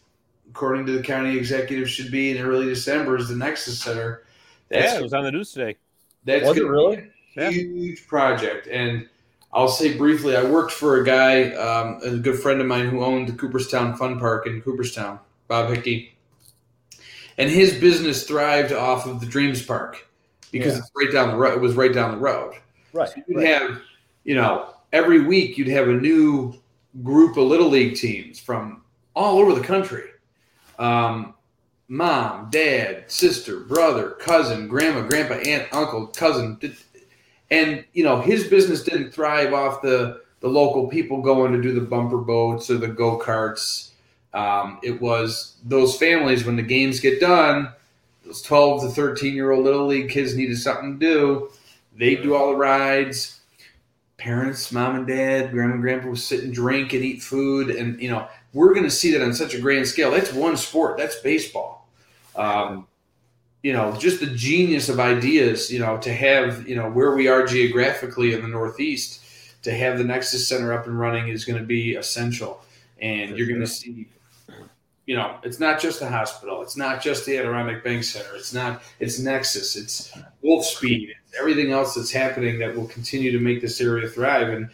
according to the county executive should be in early December, is the Nexus Center. That's, yeah, it was on the news today. that's Was it really? Yeah. huge project. And I'll say briefly, I worked for a guy, um, a good friend of mine who owned the Cooperstown Fun Park in Cooperstown, Bob Hickey. And his business thrived off of the Dreams Park because Yeah. it's right down the road. It was right down the road. Right. So you'd right. have, you know, every week you'd have a new group of little league teams from all over the country. Um, mom, dad, sister, brother, cousin, grandma, grandpa, aunt, uncle, cousin, and you know his business didn't thrive off the the local people going to do the bumper boats or the go karts. Um, it was those families when the games get done. Those twelve to thirteen year old little league kids needed something to do. They do all the rides. Parents, mom and dad, grandma and grandpa would sit and drink and eat food, and you know we're going to see that on such a grand scale. That's one sport. That's baseball. Um, you know, just the genius of ideas. You know, to have you know where we are geographically in the Northeast, to have the Nexus Center up and running is going to be essential, and you're going to see. You know, it's not just the hospital. It's not just the Adirondack Bank Center. It's not. It's Nexus. It's Wolfspeed. It's everything else that's happening that will continue to make this area thrive. And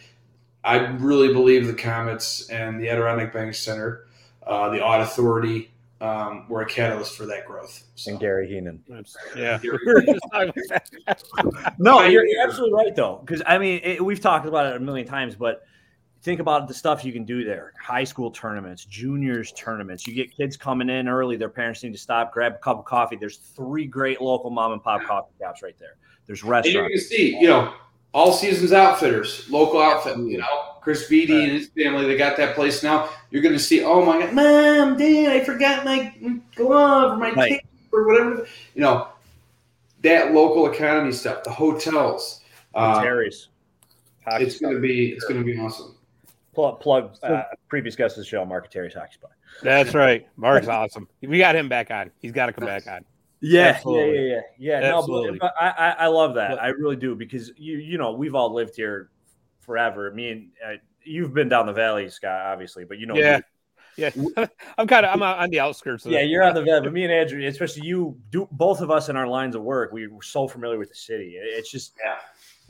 I really believe the Comets and the Adirondack Bank Center, uh, the Aud Authority, um, were a catalyst for that growth. So, And Gary Heaney. Yeah. We were just talking about that. No, you're, you're absolutely right though, because I mean it, we've talked about it a million times, but think about the stuff you can do there: high school tournaments, juniors tournaments. You get kids coming in early; their parents need to stop, grab a cup of coffee. There's three great local mom and pop coffee shops right there. There's And you're going to see, you know, all seasons outfitters, local outfit, you know, Chris Beatty and his family, they got that place now. You're going to see, oh my God, mom, dad, I forgot my glove or my Right. tape or whatever. You know, that local economy stuff, the hotels. Uh, Terry's. It's going to be, it's going to be awesome. Plug, plug uh, previous guest of the show, Mark Terry's hockey spot. That's right. Mark's awesome. We got him back on. He's got to come back on. Yeah, Absolutely. yeah, yeah, yeah, yeah. No, Absolutely. but, but I, I, I love that. I really do because you, you know, we've all lived here forever. Me and uh, you've been down the valley, Scott, obviously, but you know, Yeah. Yeah. I'm kind of I'm on the outskirts. Of yeah, it. you're on the valley. But me and Andrew, especially you, do both of us in our lines of work, we were so familiar with the city. It's just, Yeah.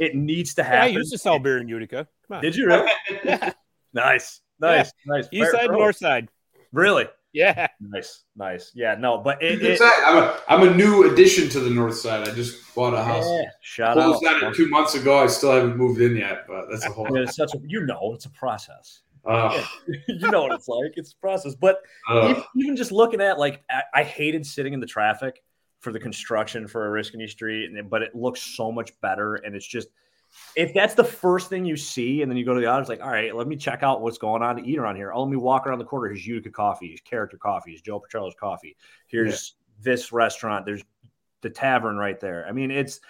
it needs to Yeah, I used to sell beer in Utica. Come on. Did you really? Nice, nice, nice. East side, fair- north side. Really Yeah. nice, nice. Yeah, no, but it, it side. I'm, a, I'm a new addition to the north side. I just bought a house. yeah, shout out. Closed on it two months ago. I still haven't moved in yet, but that's a whole. Yeah, It's such a you know it's a process. Uh, you know what it's like. It's a process. But uh, even, even just looking at like I, I hated sitting in the traffic for the construction for Oriskany Street, and, but it looks so much better. And it's just if that's the first thing you see, and then you go to the it's like, all right, let me check out what's going on to eat around here. Oh, let me walk around the corner. Here's Utica Coffee, here's Character Coffee, here's Joe Petrello's Coffee. Here's this restaurant. There's the tavern right there. I mean, it's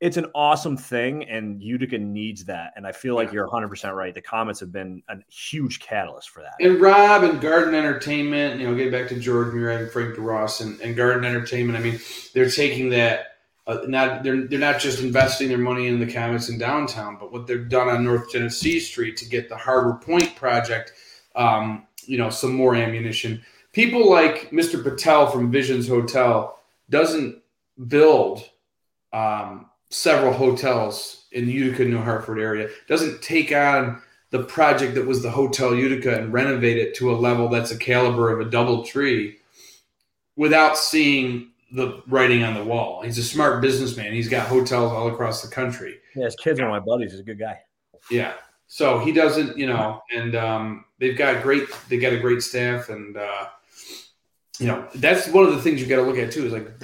it's an awesome thing, and Utica needs that. And I feel like Yeah. you're 100 percent right. The Comets have been a huge catalyst for that. and Rob and Garden Entertainment, you know, get back to George Murray and Frank DuRoss and, and Garden Entertainment. I mean, they're taking that. Uh, not they're they're not just investing their money in the Comets in downtown, but what they've done on North Genesee Street to get the Harbor Point project, um, you know, some more ammunition. People like Mr. Patel from Visions Hotel doesn't build um, several hotels in the Utica, New Hartford area. Doesn't take on the project that was the Hotel Utica and renovate it to a level that's a caliber of a double tree without seeing the writing on the wall. He's a smart businessman. He's got hotels all across the country. Yeah, his kids are my buddies. He's a good guy. Yeah. So he doesn't, you know, and um, they've got great, they got a great staff, and uh, you know, that's one of the things you got to look at too. Is like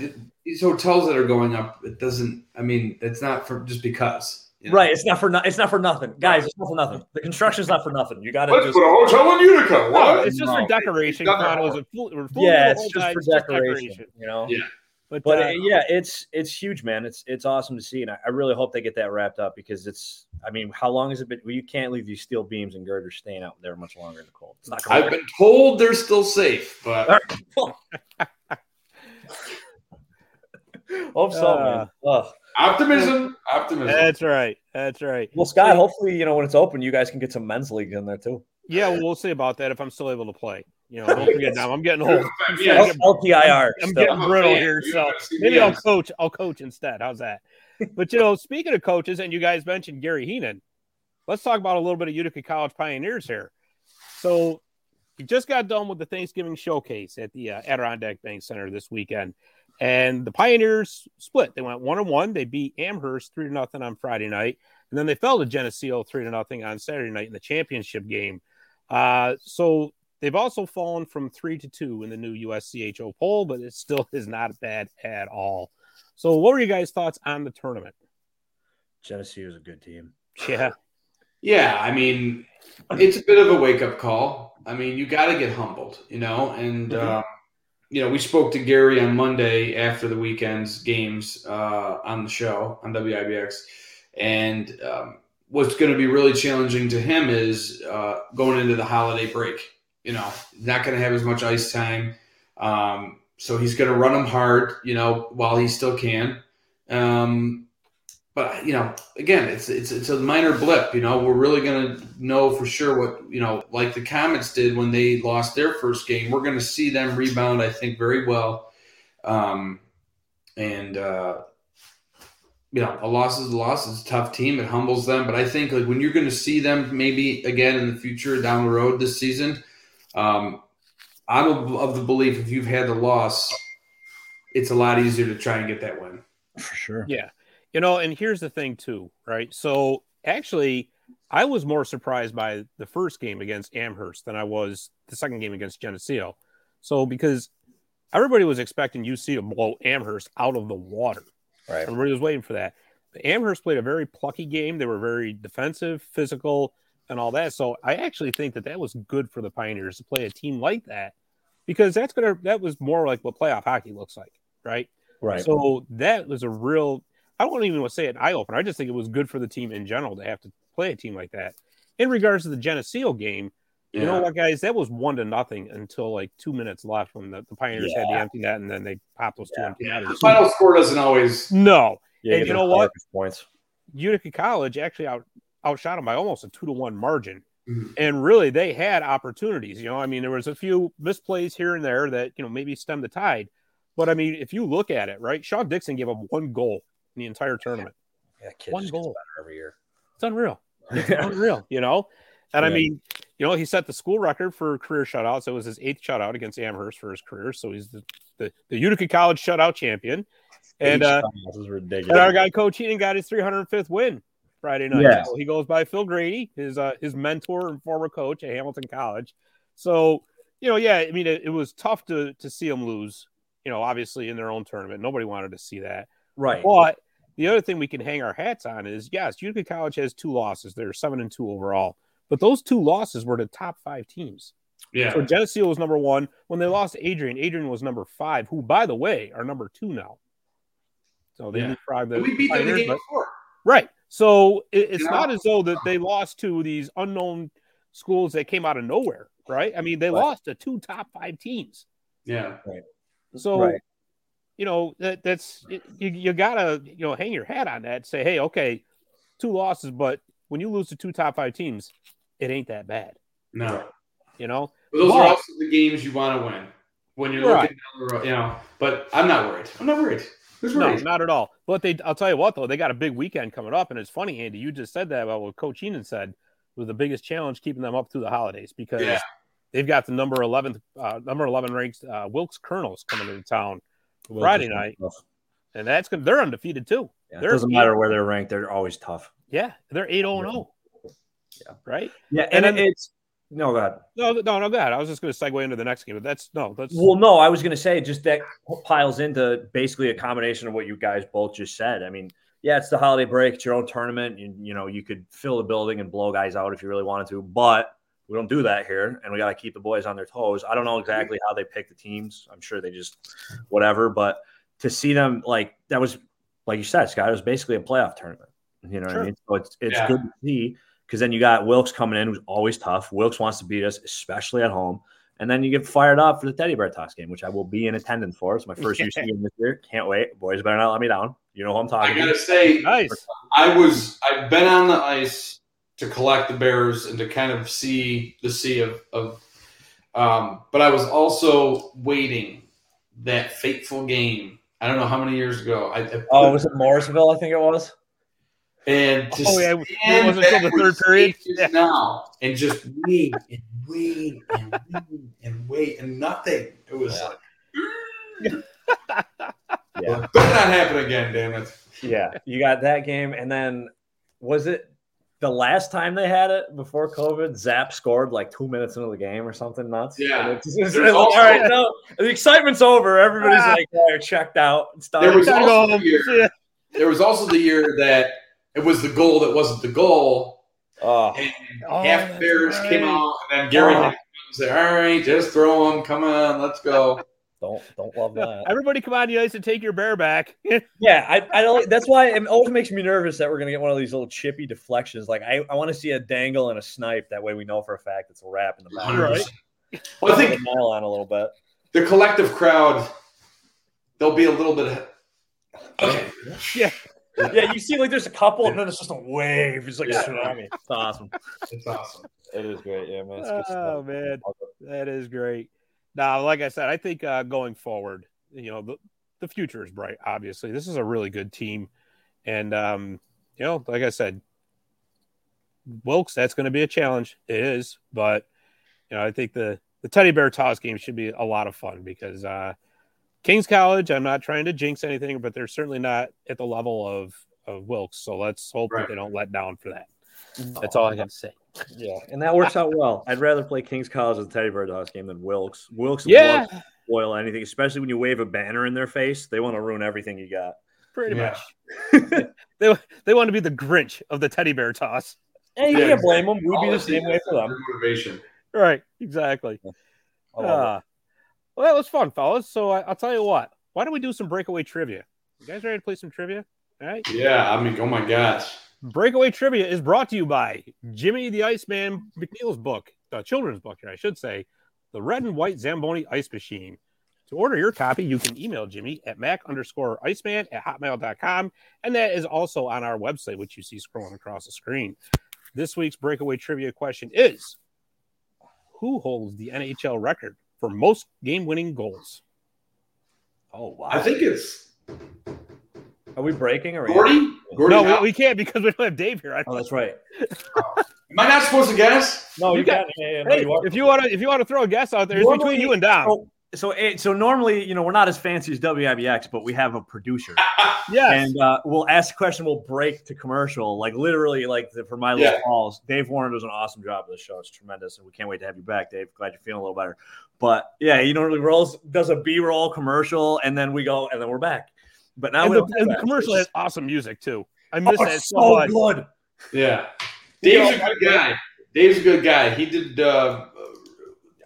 these hotels that are going up. It doesn't. I mean, it's not for just because. You know? Right. It's not for no, it's not for nothing, guys. It's not for nothing. The construction's not for nothing. You got to Let's just put a hotel in Utica. No, What? it's just No. for decoration. Done that was a fool, we're fooling yeah, it's just time, for it's just decoration, You know. Yeah. But, But uh, uh, yeah, it's it's huge, man. It's it's awesome to see, and I, I really hope they get that wrapped up because it's. I mean, how long has it been? Well, you can't leave these steel beams and girders staying out there much longer in the cold. It's not I've been told they're still safe, but Hope so, Uh, man. Ugh. Optimism, optimism. that's right. That's right. Well, Scott, hopefully, you know when it's open, you guys can get some men's leagues in there too. Yeah, well, we'll see about that if I'm still able to play. You know, don't forget now. I'm getting old. Yeah, LTIR. I'm still. getting brittle here, so maybe I'll coach. I'll coach instead. How's that? But you know, speaking of coaches, and you guys mentioned Gary Heaney, let's talk about a little bit of Utica College Pioneers here. So, you just got done with the Thanksgiving showcase at the uh, Adirondack Bank Center this weekend, and the Pioneers split. They went one and one. They beat Amherst three to nothing on Friday night, and then they fell to Geneseo three to nothing on Saturday night in the championship game. Uh, so they've also fallen from three to two in the new USCHO poll, but it still is not bad at all. So, what were you guys' thoughts on the tournament? Geneseo is a good team. Yeah, Yeah, I mean, it's a bit of a wake up call. I mean, you got to get humbled, you know. And Mhm. uh, you know, we spoke to Gary on Monday after the weekend's games uh, on the show on WIBX, and um, what's going to be really challenging to him is uh, going into the holiday break. You know, not going to have as much ice time, um, so he's going to run them hard. You know, while he still can. Um, but you know, again, it's it's it's a minor blip. You know, we're really gonna know for sure what you know, like the Comets did when they lost their first game. We're gonna see them rebound, I think, very well. Um, and uh, you know, a loss is a loss. It's a tough team. It humbles them. But I think like when you're going to see them maybe again in the future down the road this season, um, I'm of, of the belief if you've had the loss, it's a lot easier to try and get that win. For sure. yeah. You know, and here's the thing too, right? So actually, I was more surprised by the first game against Amherst than I was the second game against Geneseo. So because everybody was expecting UC to blow Amherst out of the water. Right. Everybody was waiting for that. The Amherst played a very plucky game. They were very defensive, physical, and all that. So I actually think that that was good for the Pioneers to play a team like that because that's gonna that was more like what playoff hockey looks like, right? Right. So that was a real. I don't even want to say an eye opener. I just think it was good for the team in general to have to play a team like that. In regards to the Geneseo game, you know what, guys, that was one to nothing until like two minutes left when the, the Pioneers had to empty that, and then they popped those two Yeah. empty Yeah, the final score doesn't always. No, yeah, and you know what? Points. Utica College actually out outshot them by almost a two to one margin. Mhm. And really, they had opportunities. You know, I mean, there was a few misplays here and there that you know maybe stemmed the tide. But I mean, if you look at it, right, Sean Dixon gave up one goal in the entire tournament. Yeah, One goal. every year. It's unreal. It's unreal. You know, and I mean, you know, he set the school record for career shutouts. It was his eighth shutout against Amherst for his career. So he's the, the, the Utica College shutout champion. And uh, shots is and our guy Coach Heaney got his 305th win Friday night. Yeah. So he goes by Phil Grady, his uh, his mentor and former coach at Hamilton College. So you know, yeah, I mean, it, it was tough to to see him lose. You know, obviously in their own tournament, nobody wanted to see that. right. But the other thing we can hang our hats on is yes, Utica College has two losses. They're seven and two overall, but those two losses were to top five teams. Yeah. So Geneseo was number one. When they lost Adrian, Adrian was number five, who, by the way, are number two now. So they Yeah. leapfrogged the we beat them the game but- before. Right. So it, it's Yeah. not as though that they lost to these unknown schools that came out of nowhere, right? I mean, they Right. lost to two top five teams. Yeah. Right. So Right. You know that that's you, you gotta you know hang your hat on that. Say, hey, okay, two losses, but when you lose to two top five teams, it ain't that bad. No. You know, But those But- are also the games you want to win when you're Right. looking down the road. You know. But I'm not worried. I'm not worried. Who's no, not at all. But they, I'll tell you what though, they got a big weekend coming up, and it's funny, Andy. You just said that about what Coach Heaney said was the biggest challenge keeping them up through the holidays because Yeah. they've got the number eleven, uh, number eleven ranked uh, Wilkes Colonels coming into town, Friday night. and that's good. They're undefeated too. Yeah, it doesn't matter where they're ranked; they're always tough. Yeah, they're eight oh zero oh. zero. Yeah. Right. Yeah, And and, then- it's no, go ahead. No, no, no. Go ahead. I was just going to segue into the next game, but that's no. That's Well, no, I was going to say just that piles into basically a combination of what you guys both just said. I mean, yeah, it's the holiday break. It's your own tournament. You, you know, you could fill the building and blow guys out if you really wanted to, but we don't do that here, and we got to keep the boys on their toes. I don't know exactly how they pick the teams. I'm sure they just whatever, but to see them like that was like you said, Scott, it was basically a playoff tournament. You know what I mean? So it's it's Yeah. good to see because then you got Wilkes coming in, who's always tough. Wilkes wants to beat us, especially at home. And then you get fired up for the Teddy Bear Toss game, which I will be in attendance for. It's my first UC game this year. Can't wait. Boys better not let me down. You know who I'm talking I gotta to. say, Nice. I was I've been on the ice to collect the bears and to kind of see the sea of, of um, but I was also waiting that fateful game. I don't know how many years ago. I, I Oh, was it Morrisville? I think it was. and to Oh, yeah, it wasn't until the third period. Steve Yeah. now and just wait and wait and wait and wait and nothing. It was Yeah. like, Yeah. better not happen again, damn it. Yeah. You got that game. And then was it the last time they had it before COVID? Zap scored like two minutes into the game or something nuts. Yeah. It's- it's- it's- also- all right, no, the excitement's over. Everybody's Ah. like, "Yeah, checked out. It's done. There was Gotta also the year, there was also the year that it was the goal that wasn't the goal. Oh, And Oh, half that's Bears right. came out, and then Gary Oh. had to "All right, just throw them. Come on, let's go." Don't don't love that. Everybody come on the ice and take your bear back. Yeah, I, I don't. That's why it always makes me nervous that we're gonna get one of these little chippy deflections. Like I, I want to see a dangle and a snipe. That way we know for a fact it's a wrap in the back. Right. Well, I think Put the on a little bit. the collective crowd, there'll be a little bit of. Okay. yeah. Yeah, you see, like there's a couple, and then it's just a wave. It's like Yeah. tsunami. It's awesome. It's awesome. It is great, yeah, man. It's good Oh stuff. man, that is great. Now, like I said, I think uh, going forward, you know, the, the future is bright. Obviously, this is a really good team, and um, you know, like I said, Wilkes, that's going to be a challenge. It is, but you know, I think the the teddy bear toss game should be a lot of fun because uh, Kings College. I'm not trying to jinx anything, but they're certainly not at the level of of Wilkes. So let's hope Right. that they don't let down for that. That's all I got to say. Yeah, and that works out well. I'd rather play Kings College as the Teddy Bear Toss game than Wilkes. Wilkes Yeah, will spoil anything, especially when you wave a banner in their face. They want to ruin everything you got. pretty Yeah. much. they they want to be the Grinch of the teddy bear toss. Hey, you Yeah, can't blame them. We'd be the same way for them. Motivation. Right, exactly. I love it. Uh, well, that was fun, fellas. So I, I'll tell you what. Why don't we do some breakaway trivia? You guys ready to play some trivia? All right. Yeah, I mean, oh my gosh. Breakaway Trivia is brought to you by Jimmy the Iceman McNeil's book, the children's book here, I should say, The Red and White Zamboni Ice Machine. To order your copy, you can email Jimmy at mac underscore iceman at hotmail.com. And that is also on our website, which you see scrolling across the screen. This week's breakaway trivia question is Who holds the NHL record for most game winning goals? Oh, wow. I think it's. Are we breaking or 40? No, we can't because we don't have Dave here. I oh, that's right. Am I not supposed to guess? No, you, you got. Hey, no, you if you want to, if you want to throw a guess out there, normally, it's between you and Dom. So, so, eh, so normally, you know, we're not as fancy as WIBX, but we have a producer. yeah. And uh, we'll ask a question. We'll break to commercial, like literally, like the, for my little yeah. Dave Warren does an awesome job of the show. It's tremendous, and we can't wait to have you back, Dave. Glad you're feeling a little better. But yeah, he normally rolls does a B roll commercial, and then we go, and then we're back. But now and we the, and the commercial has awesome music too. I oh, miss that so, so much. good. Yeah. Dave's a good guy. Dave's a good guy. He did. Uh,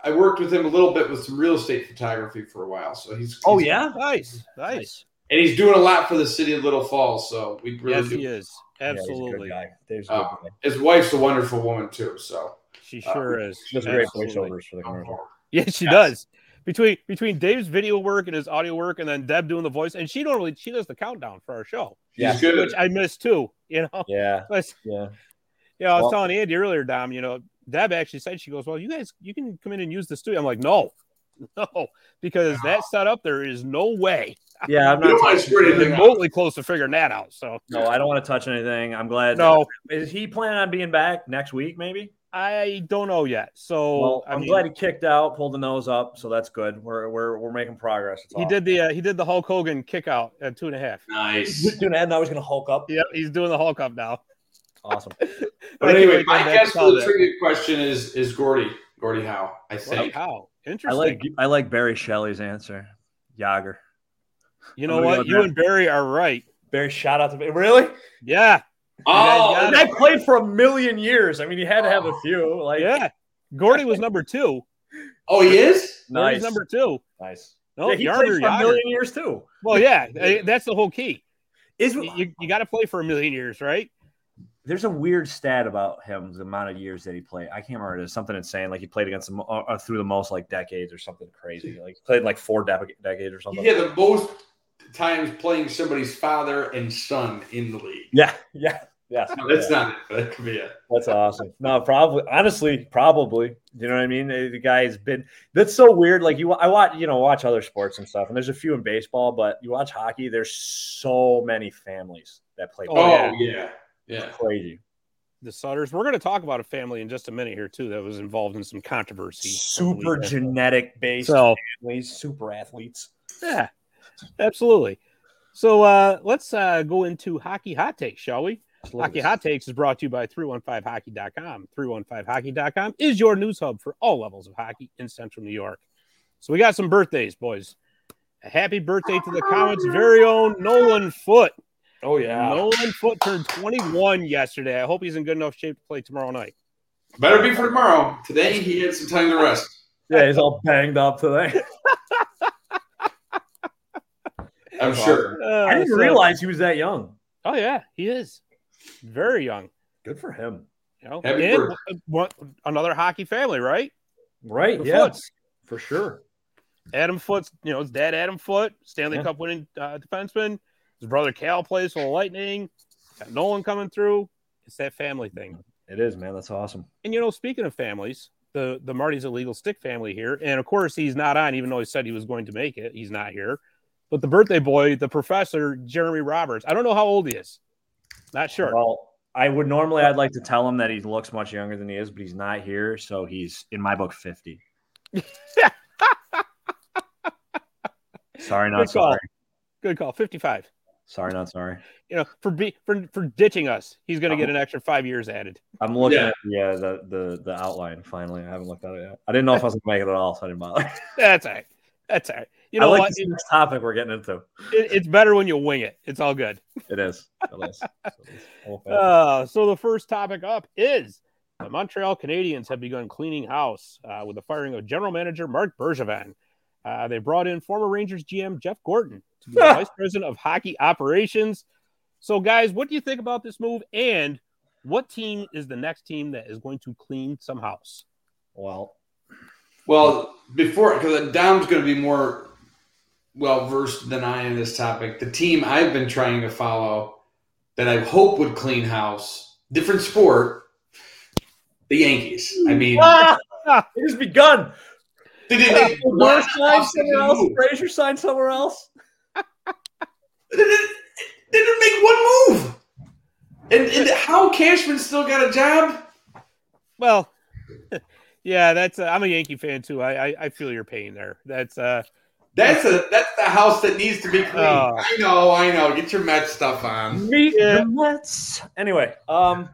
I worked with him a little bit with some real estate photography for a while, so he's. Oh yeah, Nice, nice. and he's doing a lot for the city of Little Falls. So we really Yes, do. he is Yeah, he's a good absolutely. guy. Dave's a good Uh, his wife's a wonderful woman too. So she Uh, sure is. She does great Absolutely. voiceovers for the commercial. Yeah, she Yes. does. Between between Dave's video work and his audio work, and then Deb doing the voice, and she normally she does the countdown for our show, he's Yes. good. which I miss too. You know, Yeah, But, yeah. you know, I was Well- telling Andy earlier, Dom. You know, Deb actually said she goes, "Well, you guys, you can come in and use the studio." I'm like, "No, no," because that setup there is no way Yeah, I'm don't not. want to squirt out. remotely close to figuring that out. So No, I don't want to touch anything. I'm glad. no, Is he planning on being back next week? Maybe. I don't know yet. So Well, I I'm mean, glad he kicked out, pulled the nose up, so that's good. We're we're, we're making progress. It's he awesome. did the uh, he did the Hulk Hogan kick out at two and a half. Nice. Dude, and now he's gonna Hulk up. Yep, he's doing the Hulk up now. Awesome. But I anyway, wait my guess for the that. trivia question is is Gordie. Gordie Howe, I Wow, think. how interesting. I like I like Barry Shelley's answer. Jagr. you know what? You with and Barry are right. Barry, shout out to me. Really? Yeah. Oh, got The guy played for a million years. I mean, he had to have a few. Like, Yeah. Gordie was number two. oh, he is. Gordie's nice, number two. nice. No, yeah, he Jagr, played for a million years too. Well, yeah, that's the whole key. Is You, you got to play for a million years, right? there's a weird stat about him, the amount of years that he played. I can't remember. It is something insane. Like he played against the, uh, uh, through the most like decades or something crazy. Like he played like four de- decades or something. He had the most times playing somebody's father and son in the league. Yeah, yeah, yes. No, that's yeah. not it, that could be it. That's awesome. No, probably. Honestly, probably. You know what I mean? The the guy's been. That's so weird. Like you, I watch. You know, watch other sports and stuff, and there's a few in baseball, but you watch hockey. There's so many families that play. Oh, yeah. yeah. yeah. crazy. The Sutters. We're going to talk about a family in just a minute here too that was involved in some controversy. Super genetic based So families, super athletes. yeah, absolutely. So uh, let's uh, go into hockey hot takes, shall we? Hockey Hot Takes is brought to you by 315hockey.com. 315hockey.com is your news hub for all levels of hockey in Central New York. So we got some birthdays, boys. A happy birthday to the Comets' very own Nolan Foote. Oh yeah. Nolan Foote turned 21 yesterday. I hope he's in good enough shape to play tomorrow night. Better be for tomorrow. Today he had some time to rest. Yeah, he's all banged up today. I'm sure. Uh, I didn't so- realize he was that young. Oh yeah, he is very young. Good for him. You know, and birthday. one- another hockey family, right? Right. The yeah. Footes. For sure. Adam Foote's, you know, his dad Adam Foote, Stanley Yeah. Cup winning uh, defenseman. His brother Cal plays for the Lightning. Got Nolan coming through. It's that family thing. It is, man. That's awesome. And you know, speaking of families, the the Marty's illegal stick family here, and of course he's not on, even though he said he was going to make it. He's not here. But the birthday boy, the professor Jeremy Roberts. I don't know how old he is. Not sure. Well, I would normally I'd like to tell him that he looks much younger than he is, but he's not here, so he's in my book 50. sorry, not Good call. sorry. Good call. Fifty-five. Sorry, not sorry. You know, for be for for ditching us, he's going to get an extra five years added. I'm looking Yeah. at yeah uh, the, the the outline finally. I haven't looked at it yet. I didn't know if I was gonna make it at all, so I didn't bother. That's all right. That's all right. You I know like what? this next topic we're getting into. It, it's better when you wing it. It's all good. It is. It is. So it is. Old-fashioned. Uh, so the first topic up is the Montreal Canadiens have begun cleaning house uh, with the firing of general manager Marc Bergevin. Uh, they brought in former Rangers GM Jeff Gorton to be the vice president of hockey operations. So, guys, what do you think about this move? And what team is the next team that is going to clean some house? well, Well, before because Dom's going to be more well versed than I in this topic. The team I've been trying to follow that I hope would clean house, different sport, the Yankees. I mean, ah, it has begun. didn't make Lewis one signed somewhere else. move. Frazier signed somewhere else. They didn't, they didn't make one move. And, and how Cashman still got a job? Well, yeah, that's. Uh, I'm a Yankee fan too. I, I I feel your pain there. That's uh, That's a that's the house that needs to be cleaned. Oh. I know, I know. Get your Mets stuff on. Meet Yeah. the Mets. Anyway, um,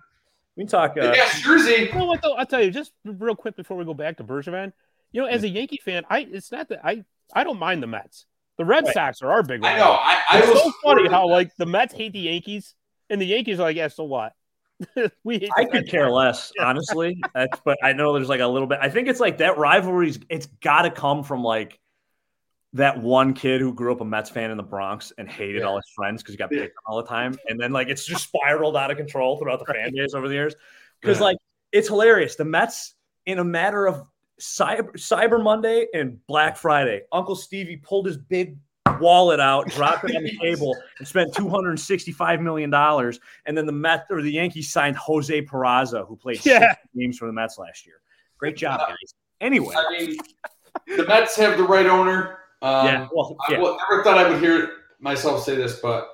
we can talk. Uh, yeah, Jersey. You know what though? I'll tell you just real quick before we go back to Bergevin. You know, as a Yankee fan, I it's not that I I don't mind the Mets. The Red Right. Sox are our big. I rival. know. I, I It's was so funny how like the Mets hate the Yankees and the Yankees are like, yeah, so what? we hate. I could care less, honestly. That's, but I know there's like a little bit. I think it's like that rivalry's. It's got to come from like that one kid who grew up a Mets fan in the Bronx and hated Yeah. all his friends because he got picked on all the time, and then like it's just spiraled out of control throughout the fan base over the years. Because Yeah. like it's hilarious. The Mets in a matter of cyber Cyber Monday and Black Friday, Uncle Stevie pulled his big wallet out, dropped it on the table, and spent two hundred and sixty-five million dollars. And then the Mets or the Yankees signed Jose Peraza, who played Yeah. six games for the Mets last year. Great job, guys. Anyway, I mean, the Mets have the right owner. Um, yeah, well, I well, never thought I would hear myself say this, but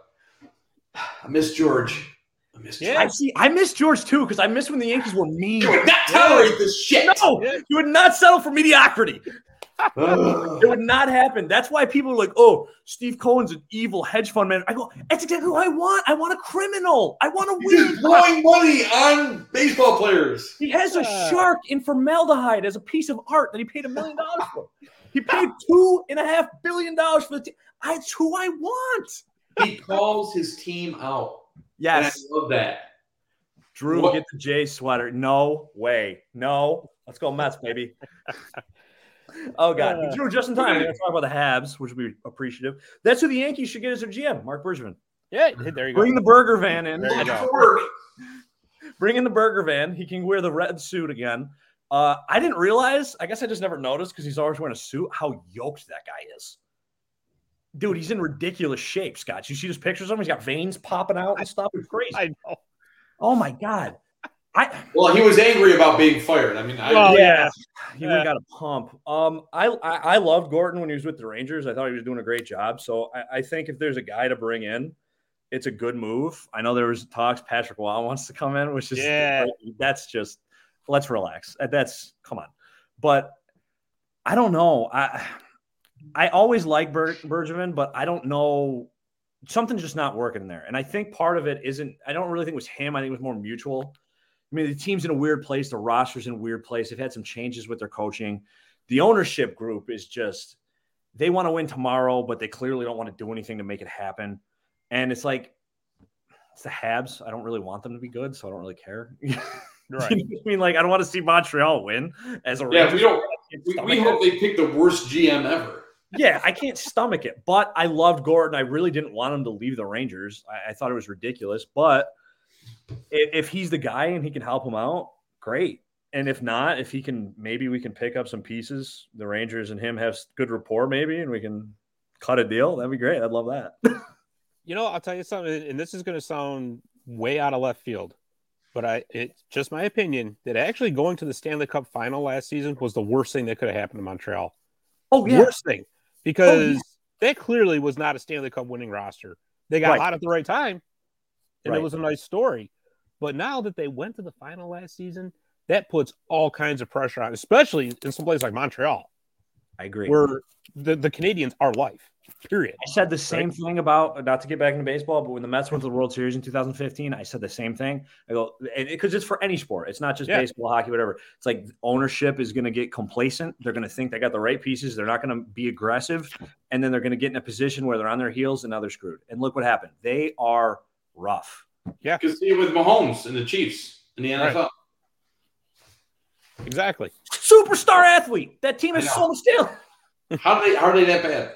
I miss George. I miss Yeah. I George. see. I miss George too because I miss when the Yankees were mean. You would not tolerate this shit. No, Yeah. you would not settle for mediocrity. It would not happen. That's why people are like, "Oh, Steve Cohen's an evil hedge fund man." I go, "That's exactly who I want. I want a criminal. I want to He's just win." blowing money on baseball players. He has a shark in formaldehyde as a piece of art that he paid a million dollars for. He paid two and a half billion dollars for the team. That's who I want. he calls his team out. Yes. And I love that. Drew, What- get the J sweater. No way. No. Let's go Mets, baby. oh God, Uh, Drew, just in time. We're gonna talk about the Habs, which would be appreciative. That's who the Yankees should get as their GM, Marc Bergevin. Yeah, there you go. Bring the burger van in. There you go. Bring in the burger van. He can wear the red suit again. Uh, I didn't realize. I guess I just never noticed because he's always wearing a suit. How yoked that guy is, dude. He's in ridiculous shape. Scott, you see his pictures of him? He's got veins popping out and stuff. It's crazy. I know. oh my god. I Well, he was angry about being fired. I mean, I, Well, yeah. He went and got a pump. Um, I, I I loved Gorton when he was with the Rangers. I thought he was doing a great job. So I, I think if there's a guy to bring in, it's a good move. I know there was talks Patrick Roy wants to come in, which is Yeah. that's just let's relax. Uh, That's come on. But I don't know. I I always like Ber- Bergevin, but I don't know. Something's just not working there. And I think part of it isn't, I don't really think it was him. I think it was more mutual. I mean, the team's in a weird place. The roster's in a weird place. They've had some changes with their coaching. The ownership group is just, they want to win tomorrow, but they clearly don't want to do anything to make it happen. And it's like, it's the Habs. I don't really want them to be good, so I don't really care. Right. I mean, like, I don't want to see Montreal win as a yeah, Rangers we don't. fan. We, stomach we it. hope they pick the worst GM ever. Yeah, I can't stomach it. But I loved Gorton. I really didn't want him to leave the Rangers. I, I thought it was ridiculous. But if, if he's the guy and he can help him out, great. And if not, if he can, maybe we can pick up some pieces. The Rangers and him have good rapport, maybe, and we can cut a deal. That'd be great. I'd love that. You know, I'll tell you something, and this is going to sound way out of left field, but I it's just my opinion that actually going to the Stanley Cup final last season was the worst thing that could have happened to Montreal. Oh yeah. Worst thing. Because Oh, yeah. that clearly was not a Stanley Cup winning roster. They got Right. hot at the right time, and Right. it was a nice story. But now that they went to the final last season, that puts all kinds of pressure on, especially in some place like Montreal, I agree. where the, the Canadiens are life. Period. I said the same thing about not to get back into baseball, but when the Mets went to the World Series in 2015, I said the same thing. I go because it's for any sport. It's not just Yeah. baseball, hockey, whatever. It's like ownership is going to get complacent. They're going to think they got the right pieces. They're not going to be aggressive, and then they're going to get in a position where they're on their heels and now they're screwed. And look what happened. They are rough. You can see it with Mahomes and the Chiefs in the Right. NFL. Exactly. Superstar athlete. That team is I know. so still. How do they? How are they that bad?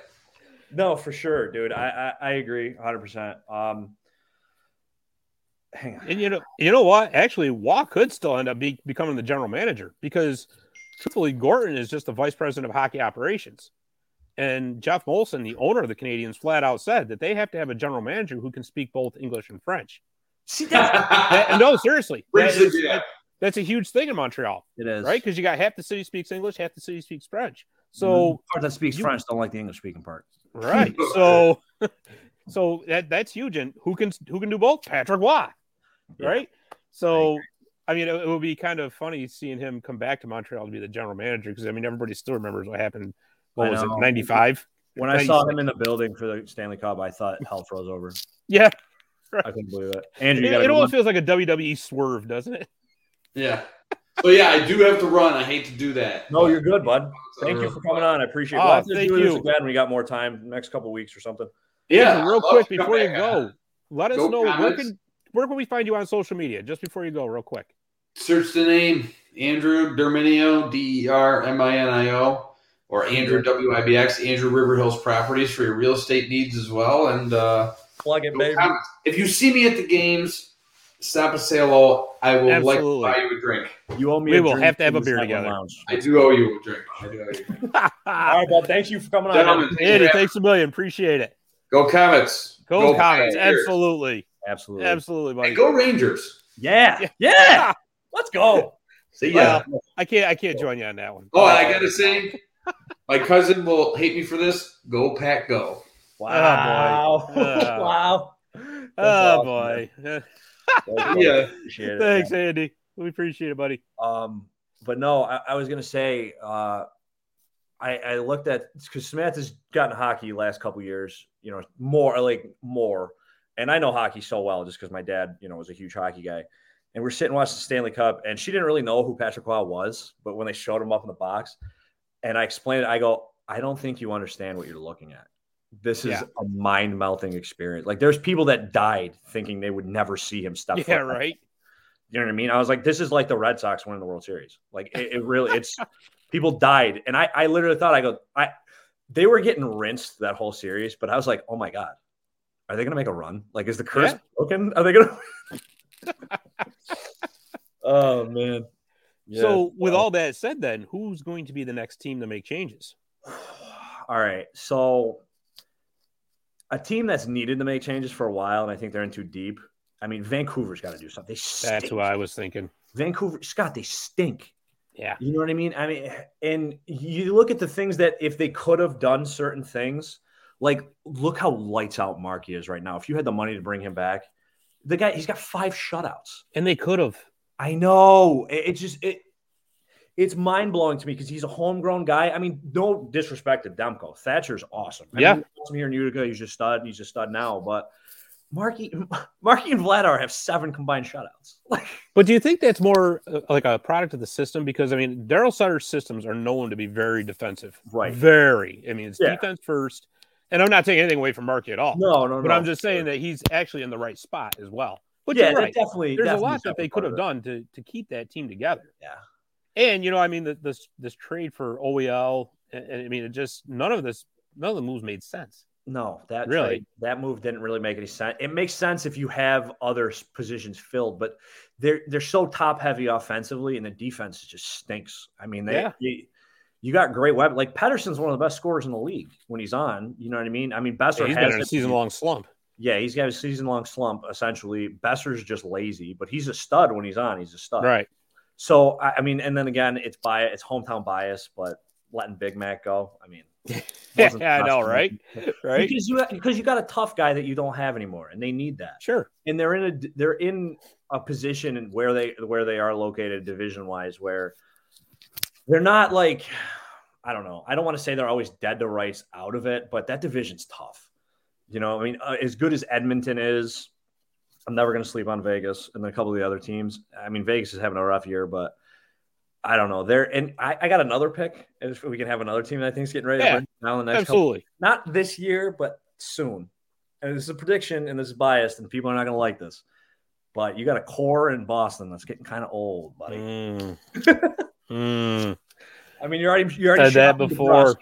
No, for sure, dude. I I, I agree 100. percent Um, hang on. And you know, you know what? Actually, Roy could still end up be, becoming the general manager because truthfully, Gorton is just the vice president of hockey operations. And Jeff Molson, the owner of the Canadiens, flat out said that they have to have a general manager who can speak both English and French. See that? That- no, seriously, Bridge that the is- gap. that- that's a huge thing in Montreal, It is right? Because you got half the city speaks English, half the city speaks French. So part that speaks you- French don't like the English speaking part. Right. So so that that's huge. And who can who can do both? Patrick Roy. Yeah. Right. So I mean, it, it would be kind of funny seeing him come back to Montreal to be the general manager because I mean everybody still remembers what happened. What I was it? Ninety five. When I saw him in the building for the Stanley Cup, I thought hell froze over. Yeah. I couldn't believe it. It, Andrew, you got it almost feels like a WWE swerve, doesn't it? Yeah. So yeah, I do have to run. I hate to do that. No, you're good, bud. Thank you for coming on. I appreciate it. Oh, We'll thank you. again when we got more time, next couple weeks or something. Yeah, real quick before you go, let us Go know where can where can we find you on social media? Just before you go, real quick. Search the name Andrew Derminio, D E R M I N I O, or Andrew W I B X, Andrew River Hills Properties for your real estate needs as well. And uh, Plug it, go baby. Comets. if you see me at the games, stop a sale hello. I will like to buy you a drink. You owe me. We a will drink have to have a beer together. Lounge. I do owe you a drink. I do owe you a drink. All right, bud. Thank you for coming on. Gentlemen, thank Andy, thanks a million. Appreciate it. Go Comets. Go, Comets. Absolutely. Absolutely. Absolutely, buddy. And go Rangers. Yeah. Yeah. Yeah. Let's go. See ya. Well, I can't I can't join you on that one. Oh, and I gotta say, my cousin will hate me for this. Go Pack, go. Wow. boy. Uh, wow. oh awesome, boy. Yeah. It. Thanks, Andy. We appreciate it, buddy. Um, but no, I, I was gonna say, uh, I, I looked at because Samantha's gotten hockey last couple years, you know, more like more, and I know hockey so well just because my dad, you know, was a huge hockey guy. And we're sitting watching the Stanley Cup, and she didn't really know who Patrick Roy was, but when they showed him up in the box, and I explained it, I go, I don't think you understand what you're looking at. This is Yeah. a mind melting experience. Like there's people that died thinking they would never see him step. Yeah, right. You know what I mean? I was like, this is like the Red Sox winning the World Series. Like it, it really, it's people died, and I, I literally thought I go, I, they were getting rinsed that whole series, but I was like, oh my god, are they gonna make a run? Like, is the curse Yeah. broken? Are they gonna? oh man. Yeah. So, with all that said, then who's going to be the next team to make changes? All right. So a team that's needed to make changes for a while, and I think they're in too deep. I mean, Vancouver's got to do something. That's what I was thinking. Vancouver, Scott, they stink. Yeah. You know what I mean? I mean, and you look at the things that if they could have done certain things, like look how lights out Marky is right now. If you had the money to bring him back, the guy he's got five shutouts. And they could have. I know. It, it just it it's mind blowing to me because he's a homegrown guy. I mean, no disrespect to Demko. Thatcher's awesome. I Yeah. mean, awesome here in Utica. He's just stud. He's a stud now. But Marky, Marky and Vladar have seven combined shutouts. Like, But do you think that's more uh, like a product of the system? Because I mean, Daryl Sutter's systems are known to be very defensive. Right. Very. I mean, it's Yeah. defense first. And I'm not taking anything away from Marky at all. no, no, but no. I'm just saying that he's actually in the right spot as well. But yeah, right. definitely. There's a lot that they could have done to to keep that team together. Yeah. And you know, I mean, the, this this trade for OEL, and, and I mean, it just none of this, none of the moves made sense. No, that Really? trade- that move didn't really make any sense. It makes sense if you have other positions filled, but they're they're so top heavy offensively, and the defense just stinks. I mean, they. Yeah. you, you got great weapon. Like Pettersson's one of the best scorers in the league when he's on. You know what I mean? I mean, Boeser he's has been a season long slump. Yeah, he's got a season long slump essentially. Boeser's just lazy, but he's a stud when he's on. He's a stud. Right. So I, I mean, and then again, it's bias, it's hometown bias, but letting Big Mac go. I mean, Yeah, I know, right? Right. Because you because you got a tough guy that you don't have anymore, and they need that. Sure. And they're in a they're in a position in where they where they are located division wise, where they're not like I don't know. I don't want to say they're always dead to rights out of it, but that division's tough. You know, I mean, uh, as good as Edmonton is, I'm never going to sleep on Vegas and then a couple of the other teams. I mean, Vegas is having a rough year, but I don't know. They're and I, I got another pick. If we can have another team that I think is getting ready Yeah, to down the next couple Absolutely. not this year, but soon. And this is a prediction, and this is biased, and people are not going to like this. But you got a core in Boston that's getting kind of old, buddy. Mm. Mm. I mean, you're already you're already Said that before.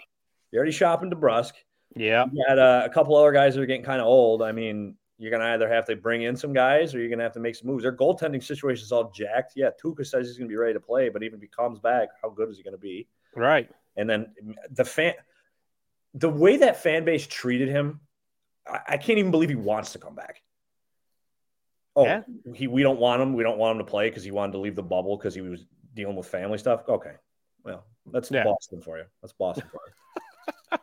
You're already shopping to DeBrusk. Yeah. You got uh, a couple other guys that are getting kind of old. I mean, you're gonna either have to bring in some guys or you're gonna have to make some moves. Their goaltending situation is all jacked. Yeah, Tuukka says he's gonna be ready to play, but even if he comes back, how good is he gonna be? Right. And then the fan, the way that fan base treated him, I, I can't even believe he wants to come back. Oh, Yeah. he we don't want him. We don't want him to play because he wanted to leave the bubble because he was dealing with family stuff. Okay, well, that's Yeah. Boston for you. That's Boston for you.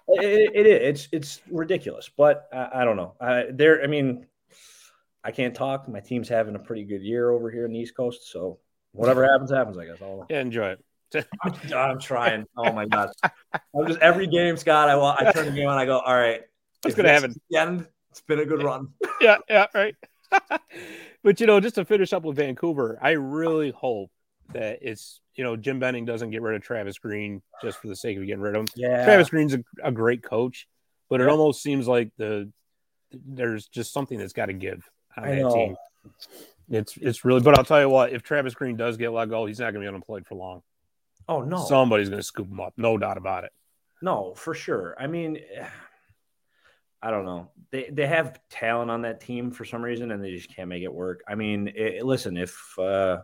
it, it is. It's it's ridiculous, but I, I don't know. I, there. I mean, I can't talk. My team's having a pretty good year over here in the East Coast, so whatever happens, happens. I guess. I'll, Yeah. Enjoy it. I'm trying. Oh my god! I'm just every game, Scott. I wa- I turn the game on. I go, all right. What's if gonna this happen? is end. It's been a good run. yeah, yeah, right. but you know, just to finish up with Vancouver, I really hope that it's you know Jim Benning doesn't get rid of Travis Green just for the sake of getting rid of him. Yeah. Travis Green's a, a great coach, but it almost seems like the there's just something that's got to give on I that know. team. It's it's really, but I'll tell you what, if Travis Green does get let go, he's not going to be unemployed for long. Oh no. Somebody's going to scoop him up, no doubt about it. No, for sure. I mean, I don't know. They they have talent on that team for some reason, and they just can't make it work. I mean, it, listen, if uh,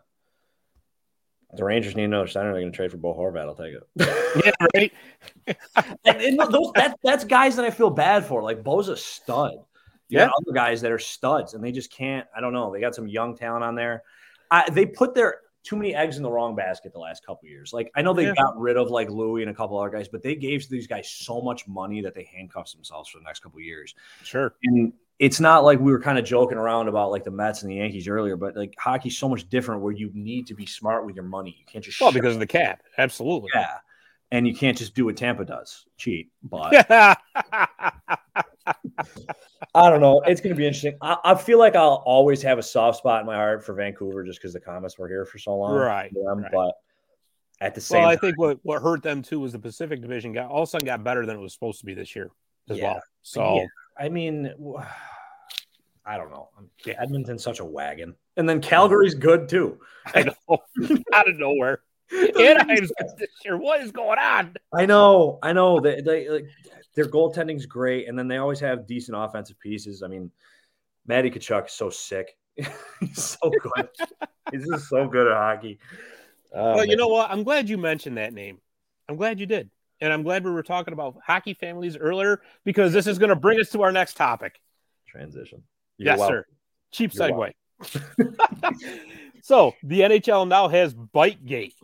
the Rangers need another center, they're going to trade for Bo Horvat. I'll take it. Yeah, right. and, and those, that, that's guys that I feel bad for. Like Bo's a stud. You Yeah. got other guys that are studs, and they just can't. I don't know. They got some young talent on there. I, they put their too many eggs in the wrong basket the last couple years. Like I know they Yeah. got rid of like Louis and a couple other guys, but they gave these guys so much money that they handcuffed themselves for the next couple years. Sure. And it's not like we were kind of joking around about like the Mets and the Yankees earlier, but like hockey's so much different where you need to be smart with your money. You can't just Well, because of the cap, absolutely. yeah. And you can't just do what Tampa does, cheat. But I don't know. It's going to be interesting. I, I feel like I'll always have a soft spot in my heart for Vancouver just because the Comets were here for so long. Right, them, right. But at the same well, I time, think what, what hurt them too was the Pacific Division got all of a sudden got better than it was supposed to be this year. as Yeah. well. So Yeah. I mean, I don't know. Edmonton's such a wagon, and then Calgary's good too. I know out of nowhere. Anaheim's good this year. What is going on? I know, I know. They, they like, their goaltending's great, and then they always have decent offensive pieces. I mean, Matty Tkachuk is so sick. He's so good. He's just so good at hockey. Oh, well, you know what? I'm glad you mentioned that name. I'm glad you did. And I'm glad we were talking about hockey families earlier because this is going to bring us to our next topic. transition. yes, welcome. sir. Cheap You're segue. so the NHL now has Bitegate.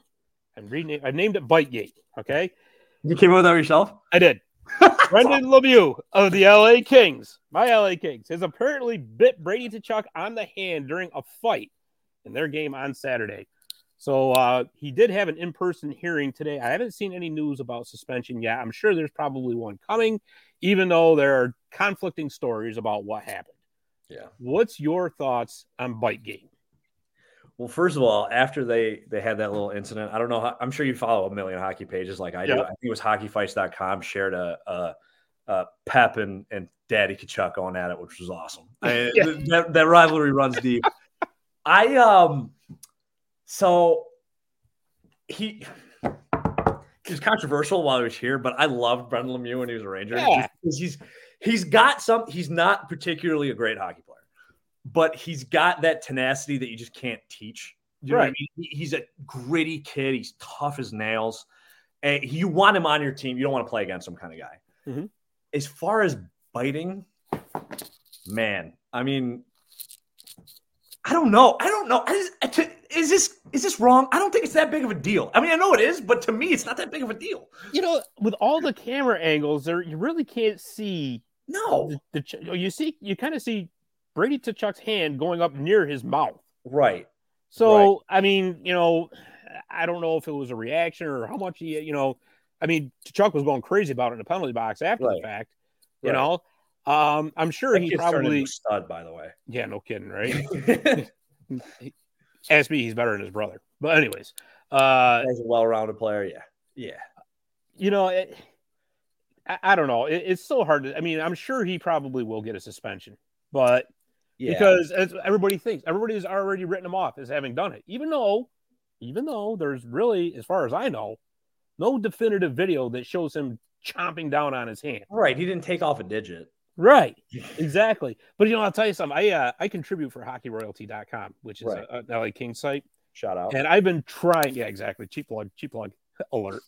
I'm reading I named it Bitegate. Okay. You came up with that yourself? I did. Brendan Lemieux of the LA Kings, my LA Kings, has apparently bit Brady Tkachuk on the hand during a fight in their game on Saturday. So uh, he did have an in-person hearing today. I haven't seen any news about suspension yet. I'm sure there's probably one coming, even though there are conflicting stories about what happened. Yeah. What's your thoughts on Bitegate? Well, first of all, after they they had that little incident, I don't know. How, I'm sure you follow a million hockey pages like I do. Yeah. I think it was hockeyfights.com shared a, a, a Pep and, and Daddy Tkachuk going at it, which was awesome. I- Yeah. that, that rivalry runs deep. I um, so he he was controversial while he was here, but I loved Brendan Lemieux when he was a Ranger. Yeah. Because he's he's got some. He's not particularly a great hockey player, but he's got that tenacity that you just can't teach. You know what I Right. mean? He- He's a gritty kid. He's tough as nails. And you want him on your team. You don't want to play against some kind of guy. Mhm. As far as biting, man, I mean, I don't know. I don't know. I just, I t- is this is this wrong? I don't think it's that big of a deal. I mean, I know it is, but to me, it's not that big of a deal. You know, with all the camera angles, there you really can't see No, the, the oh, you see you kind of see Brady Tkachuk's hand going up near his mouth. right. So I mean, you know, I don't know if it was a reaction or how much he, you know, I mean, Tkachuk was going crazy about it in the penalty box after Right. the fact. You Right. know, um, I'm sure That he probably, stud, by the way. yeah, no kidding, right? Ask me, he's better than his brother. But anyways, uh, As a well-rounded player, yeah, yeah. you know, it, I, I don't know. It, it's so hard to. I mean, I'm sure he probably will get a suspension, but Yeah. because as everybody thinks, everybody's already written him off as having done it, even though, even though there's really, as far as I know, no definitive video that shows him chomping down on his hand. right, he didn't take off a digit. Right, exactly. But you know, I'll tell you something. I uh, I contribute for HockeyRoyalty.com, which is Right. a, a LA King site, Shout out. and I've been trying. Yeah, exactly. Cheap plug, cheap plug alert.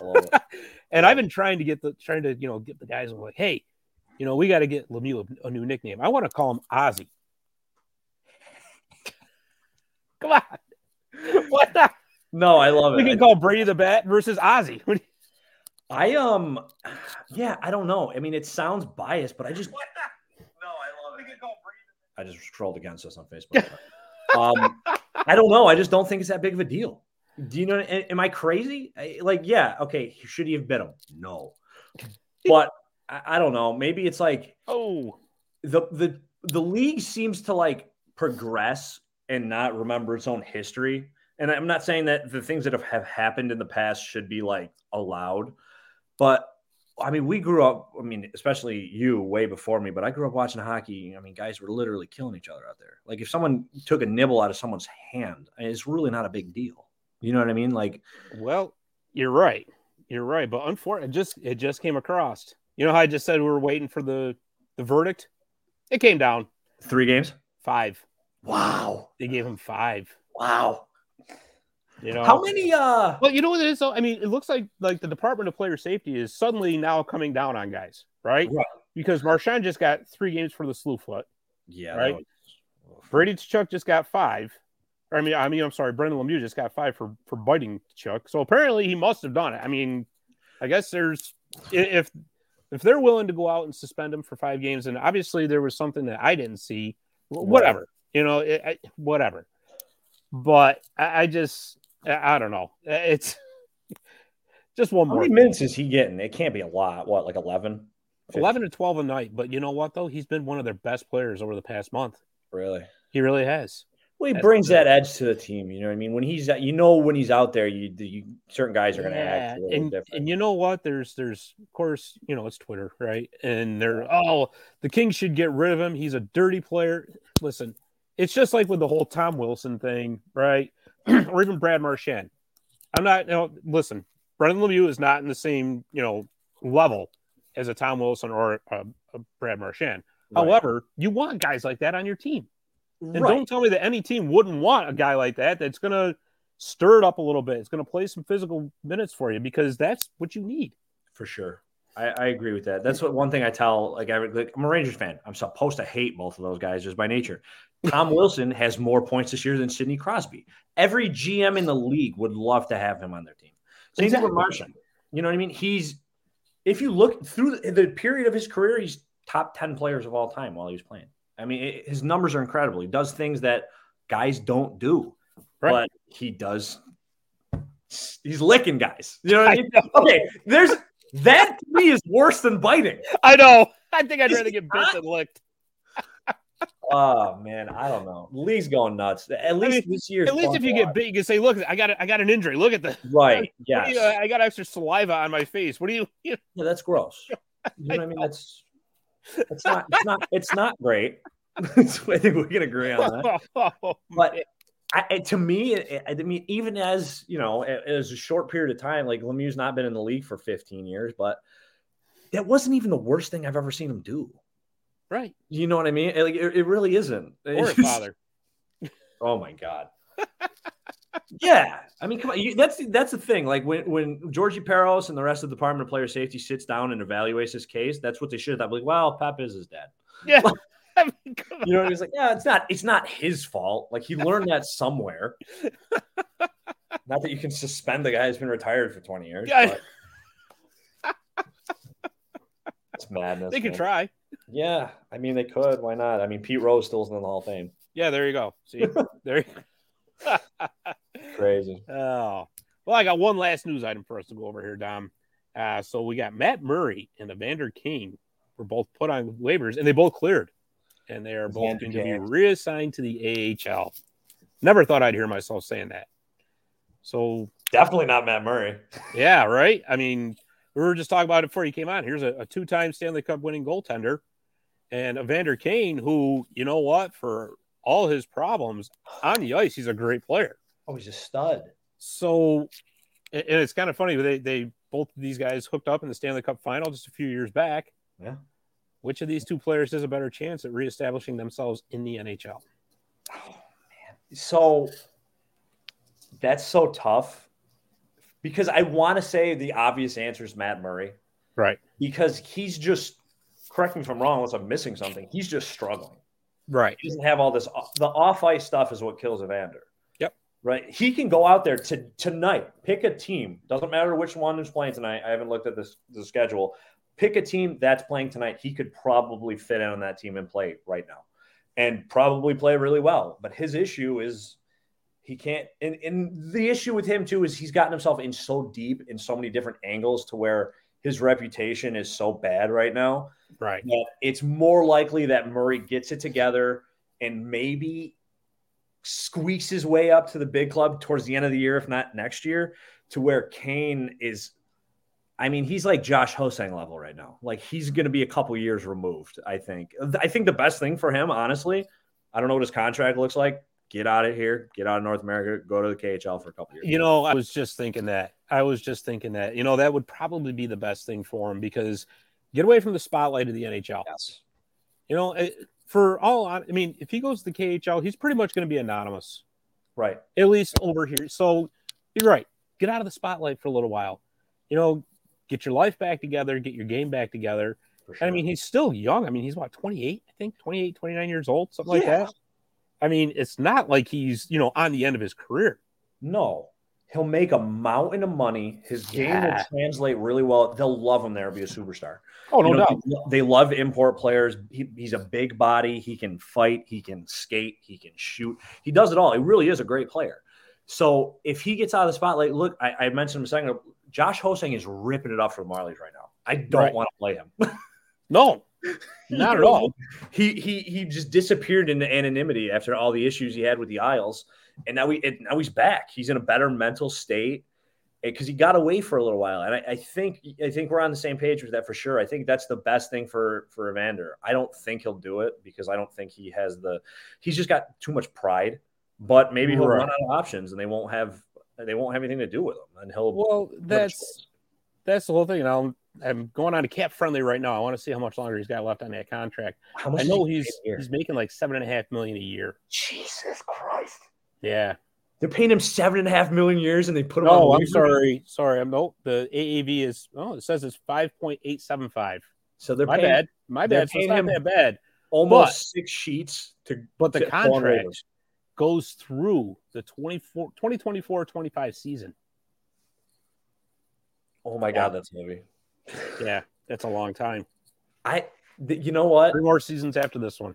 I love it. And I've been trying to get the trying to you know get the guys I'm like, hey, you know, we got to get Lemieux a, a new nickname. I want to call him Ozzy. Come on, what? The? No, I love We it. We can call Brady the Bat versus Ozzy. What do you- I um, yeah, I don't know. I mean, it sounds biased, but I just No, I love it. I just trolled against us on Facebook. um, I don't know. I just don't think it's that big of a deal. Do you know? Am I crazy? I- Like, yeah, okay. Should he have bit him? No, but I, I don't know. Maybe it's like oh, the the the league seems to like progress and not remember its own history. And I'm not saying that the things that have, have happened in the past should be like allowed, but I mean, we grew up. I mean, especially you, way before me. But I grew up watching hockey. I mean, guys were literally killing each other out there. Like if someone took a nibble out of someone's hand, it's really not a big deal. You know what I mean? Like, well, you're right. You're right. But unfortunately, it just it just came across. You know how I just said we were waiting for the the verdict? It came down three games. five. Wow, They gave him five. wow. You know How many? Uh, Well, you know what it is though? I mean, it looks like like the Department of Player Safety is suddenly now coming down on guys, right? Right. Because Marchand just got three games for the slew foot. yeah, Right. that was- Brady Chuck just got five. Or, I mean, I mean, I'm sorry, Brendan Lemieux just got five for for biting Chuck. So apparently he must have done it. I mean, I guess there's if if they're willing to go out and suspend him for five games, and obviously there was something that I didn't see, wh- Right. whatever, you know, it, I, whatever. But I, I just I, don't know. Uh, it's just one How more. many minutes is he getting? It can't be a lot. What, like 11? 11 to 12 a night. But you know what, though? He's been one of their best players over the past month. Really? He really has. Well, he brings that edge to the team. You know what I mean? When he's, you know, when he's out there, you, you certain guys are going to Yeah, act a little and, different. and you know what? There's there's of course you know it's Twitter, right? And they're oh the Kings should get rid of him. He's a dirty player. Listen, it's just like with the whole Tom Wilson thing, right? or even Brad Marchand. I'm not. You know, listen, Brendan Lemieux is not in the same you know level as a Tom Wilson or a, a Brad Marchand. Right. However, you want guys like that on your team. And Right. don't tell me that any team wouldn't want a guy like that that's going to stir it up a little bit. It's going to play some physical minutes for you because that's what you need. for sure. I, I agree with that. That's what one thing I tell. Like, I, like I'm a Rangers fan. I'm supposed to hate both of those guys just by nature. Tom Wilson has more points this year than Sidney Crosby. Every GM in the league would love to have him on their team. Same Exactly. with Marchand. You know what I mean? He's if you look through the, period of his career, he's top ten players of all time while he was playing. I mean, it, his numbers are incredible. He does things that guys don't do, Right. but he does. He's licking guys. You know what I mean? Okay, there's that to me is worse than biting. I know. I think I'd Is rather get bit than licked. Oh man, I don't know. League's going nuts. At least mean, this year. At least if you get bit, you can say, "Look, I got I got an injury. Look at the right, What yes, uh, I got extra saliva on my face. What do you?" you yeah, that's gross. You know what I mean? That's it's not it's not it's not great. I think we can agree on that. know? Oh, but I, I- to me, I, I mean, even as you know, was a short period of time. Like Lemieux's not been in the league for 15 years, but that wasn't even the worst thing I've ever seen him do. Right. You know what I mean? It- Like it, it really isn't. Or a father. Oh my god. yeah, I mean, come on. You, that's that's the thing. Like when when Georgie Parros and the rest of the Department of Player Safety sits down and evaluates his case, that's what they should have. Like, well, Pep is his dad. Yeah. I mean. You know, he's like, yeah, it's not it's not his fault. Like he learned that somewhere. not that you can suspend the guy who's been retired for twenty years. Yeah. but- It's madness. They could man. try. Yeah, I mean they could. Why not? I mean Pete Rose still's in the Hall of Fame. Yeah, there you go. See, there. You Crazy. Oh, well, I got one last news item for us to go over here, Dom. Uh, so we got Matt Murray and Evander Kane were both put on waivers, and they both cleared, and they are both going to be reassigned to the AHL. Never thought I'd hear myself saying that. So Definitely not Matt Murray. yeah, right. I mean, we were just talking about it before you came on. Here's a, a two-time Stanley Cup winning goaltender, and Evander Kane, who you know what, for all his problems on the ice, he's a great player. Oh, he's a stud. So, and it's kind of funny. They they both of these guys hooked up in the Stanley Cup final just a few years back. Yeah. Which of these two players has a better chance at reestablishing themselves in the NHL? Oh, man. So that's so tough because I want to say the obvious answer is Matt Murray Right. because he's just correct me if I'm wrong unless I'm missing something. He's just struggling. Right. He doesn't have all this the off ice stuff is what kills Evander. Yep. Right. He can go out there to tonight, pick a team. Doesn't matter which one is playing tonight. I haven't looked at this the schedule. Pick a team that's playing tonight. He could probably fit in on that team and play right now. And probably play really well. But his issue is he can't and, and the issue with him too is he's gotten himself in so deep in so many different angles to where his reputation is so bad right now Right. it's more likely that Murray gets it together and maybe squeaks his way up to the big club towards the end of the year, if not next year, to where Kane is. I mean, he's like Josh Ho-Sang level right now. Like he's going to be a couple years removed. I think. I think the best thing for him, honestly, I don't know what his contract looks like. Get out of here. Get out of North America. Go to the KHL for a couple years. You know, I was just thinking that. I was just thinking that. You know, that would probably be the best thing for him because get away from the spotlight of the NHL. Yes. You know, for all I mean, if he goes to the KHL, he's pretty much going to be anonymous. Right. at least over here. So you're right. Get out of the spotlight for a little while. You know, get your life back together, get your game back together. For And I mean, he's still young. I mean, he's what, 28, I think, 28, 29 years old, something like that. I mean, it's not like he's, you know, on the end of his career. No, he'll make a mountain of money. His game Yeah. will translate really well. They'll love him there, be a superstar. Oh, no You know, doubt. They, they love import players. He, he's a big body. He can fight. He can skate. He can shoot. He does it all. He really is a great player. So if he gets out of the spotlight, look, I, I mentioned him a second ago. Josh Ho-Sang is ripping it up for the Marlies right now. I don't Right. want to play him. No, Not at all. He he he just disappeared into anonymity after all the issues he had with the Isles, and now we and now he's back. He's in a better mental state eh, because he got away for a little while. And I, I, think I think we're on the same page with that for sure. I think that's the best thing for for Evander. I don't think he'll do it because I don't think he has the. He's just got too much pride. But maybe he'll right. run out of options, and they won't have they won't have anything to do with him, and he'll. Well, that's that's the whole thing. And I'm I'm going on a cap friendly right now. I want to see how much longer he's got left on that contract. How much I know he's he's making like seven and a half million a year. Jesus Christ. Yeah. They're paying him seven and a half million years, and they put him. Oh, I'm sorry, sorry. I'm no. The AAV is oh, it says it's five point eight seven five. So they're my paying, bad. My bad. So it's not that bad. Almost but, six sheets to. But the contract goes through the 24, 2024 25 season. Oh my god, that's heavy. Yeah, that's a long time. I, you know what? Three more seasons after this one.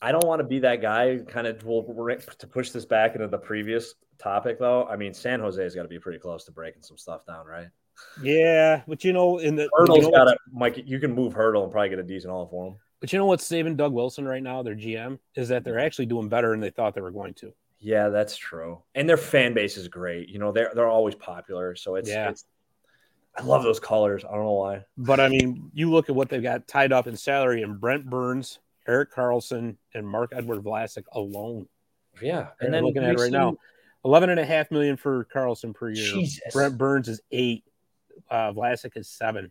I don't want to be that guy. Kind of will to push this back into the previous topic, though. I mean, San Jose's got to be pretty close to breaking some stuff down, right? Yeah, but you know, in the Hertl's you know got to Mike. You can move Hertl and probably get a decent haul for him. But you know what's saving Doug Wilson right now, their GM, is that they're actually doing better than they thought they were going to. Yeah, that's true. And their fan base is great. You know, they're they're always popular. So it's, yeah. It's, I love those colors. I don't know why. But I mean, you look at what they've got tied up in salary and Brent Burns, Erik Karlsson, and Marc-Edouard Vlasic alone. Yeah. And, and then looking at it right now. 11 and a half million for Karlsson per year. Jesus. Brent Burns is eight. Uh, Vlasic is seven.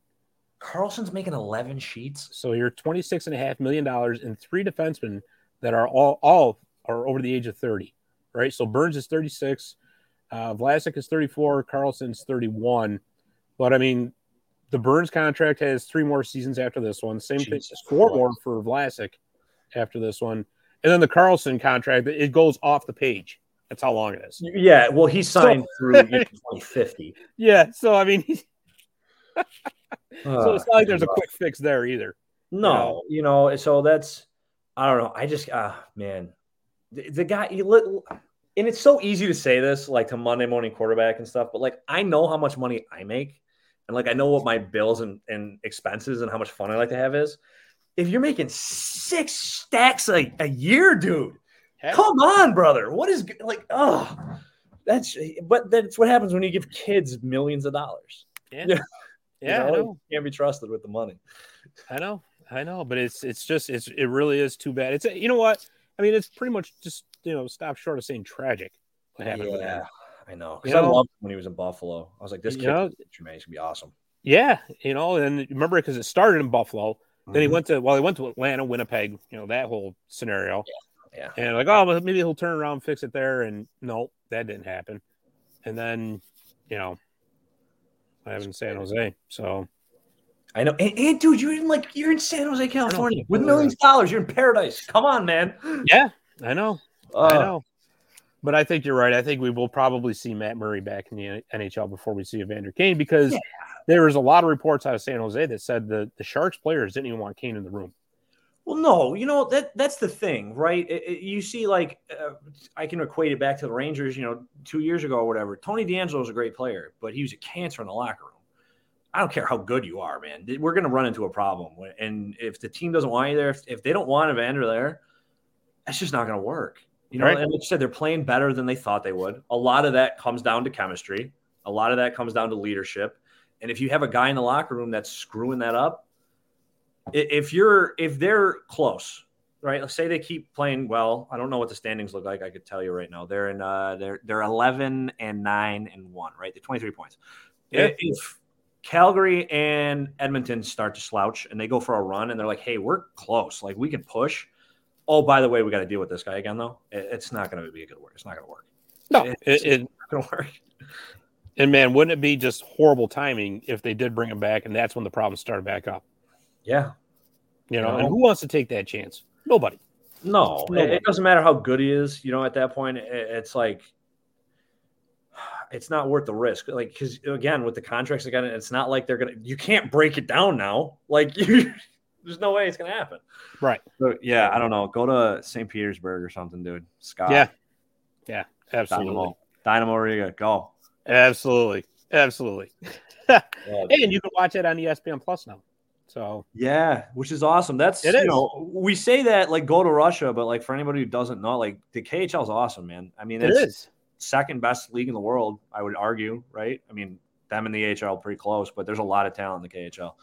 Karlsson's making 11 sheets. So you're 26 and a half million dollars and three defensemen that are all, all are over the age of 30, right? So Burns is 36, uh, Vlasic is 34, Karlsson's 31. But I mean, the Burns contract has three more seasons after this one. Same Jesus thing, four Christ. more for Vlasic after this one. And then the Karlsson contract, it goes off the page. That's how long it is. Yeah. Well, he signed so, through 2050. Yeah. So, I mean, so it's not like there's a quick fix there either. No, you know, you know so that's I don't know. I just ah uh, man, the, the guy and it's so easy to say this like to Monday morning quarterback and stuff, but like I know how much money I make and like I know what my bills and, and expenses and how much fun I like to have is. If you're making six stacks a, a year, dude, come on, brother. What is like, oh, that's but that's what happens when you give kids millions of dollars. Yeah. Yeah, you know, can't be trusted with the money. I know, I know, but it's it's just it's it really is too bad. It's you know what I mean. It's pretty much just you know stop short of saying tragic. What happened? Yeah, I know because I loved when he was in Buffalo. I was like, this kid know, should be awesome. Yeah, you know, and remember because it started in Buffalo. Mm-hmm. Then he mm-hmm. went to well, he went to Atlanta, Winnipeg. You know that whole scenario. Yeah, yeah. And like, oh, maybe he'll turn around, fix it there, and no, that didn't happen. And then, you know, I have in San Jose. So I know. And, and, dude, you're in like you're in San Jose, California, with millions of dollars. You're in paradise. Come on, man. Yeah, I know. Uh, I know. But I think you're right. I think we will probably see Matt Murray back in the NHL before we see Evander Kane because yeah. there was a lot of reports out of San Jose that said the, the Sharks players didn't even want Kane in the room. Well, no, you know that that's the thing, right? It, it, you see, like uh, I can equate it back to the Rangers. You know, two years ago or whatever. Tony DeAngelo was a great player, but he was a cancer in the locker room. I don't care how good you are, man. We're going to run into a problem, and if the team doesn't want you there, if, if they don't want Evander there, that's just not going to work. You know, right. and like you said, they're playing better than they thought they would. A lot of that comes down to chemistry. A lot of that comes down to leadership. And if you have a guy in the locker room that's screwing that up, if you're if they're close, right? Let's say they keep playing well. I don't know what the standings look like. I could tell you right now. They're in uh they're they're 11 and 9 and 1, right? They're 23 points. Yeah. If Calgary and Edmonton start to slouch and they go for a run and they're like, "Hey, we're close. Like we can push." Oh, by the way, we got to deal with this guy again though. it's not going to be a good work. It's not going to work. No, it's it, not going to work. And man, wouldn't it be just horrible timing if they did bring him back and that's when the problems started back up? Yeah. You know, and who wants to take that chance? Nobody. No, Nobody. it doesn't matter how good he is. You know, at that point, it's like it's not worth the risk. Like, because again, with the contracts again, it's not like they're gonna. You can't break it down now. Like, you, there's no way it's gonna happen. Right. So, yeah, I don't know. Go to St. Petersburg or something, dude. Scott. Yeah. Yeah. Absolutely. Dynamo, Dinamo Riga. Go. Absolutely. Absolutely. yeah, and you can watch it on ESPN Plus now. So Yeah, which is awesome. That's It you is. know we say that like go to Russia, but like for anybody who doesn't know, like the KHL is awesome, man. I mean, it it's second best league in the world, I would argue, right? I mean, them and the HL pretty close, but there's a lot of talent in the KHL.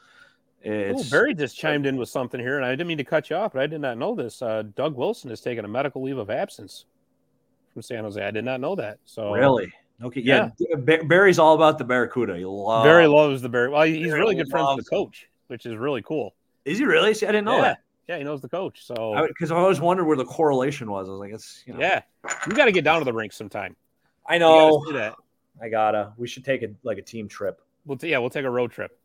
Ooh, Barry just chimed in with something here, and I didn't mean to cut you off, but I did not know this. Uh, Doug Wilson has taken a medical leave of absence from San Jose. I did not know that. So really okay. Yeah, Ba- Barry's all about the Barracuda. He loves. Barry loves the Barry. Well, he's Barry really good friends with the coach, which is really cool. Is he really? See, I didn't know yeah. that. Yeah, he knows the coach. So Because I, always wondered where the correlation was. I was like, it's you know. yeah, you got to get down to the rink sometime. I gotta know. that. I gotta. We should take a like a team trip. We'll t- yeah, we'll take a road trip.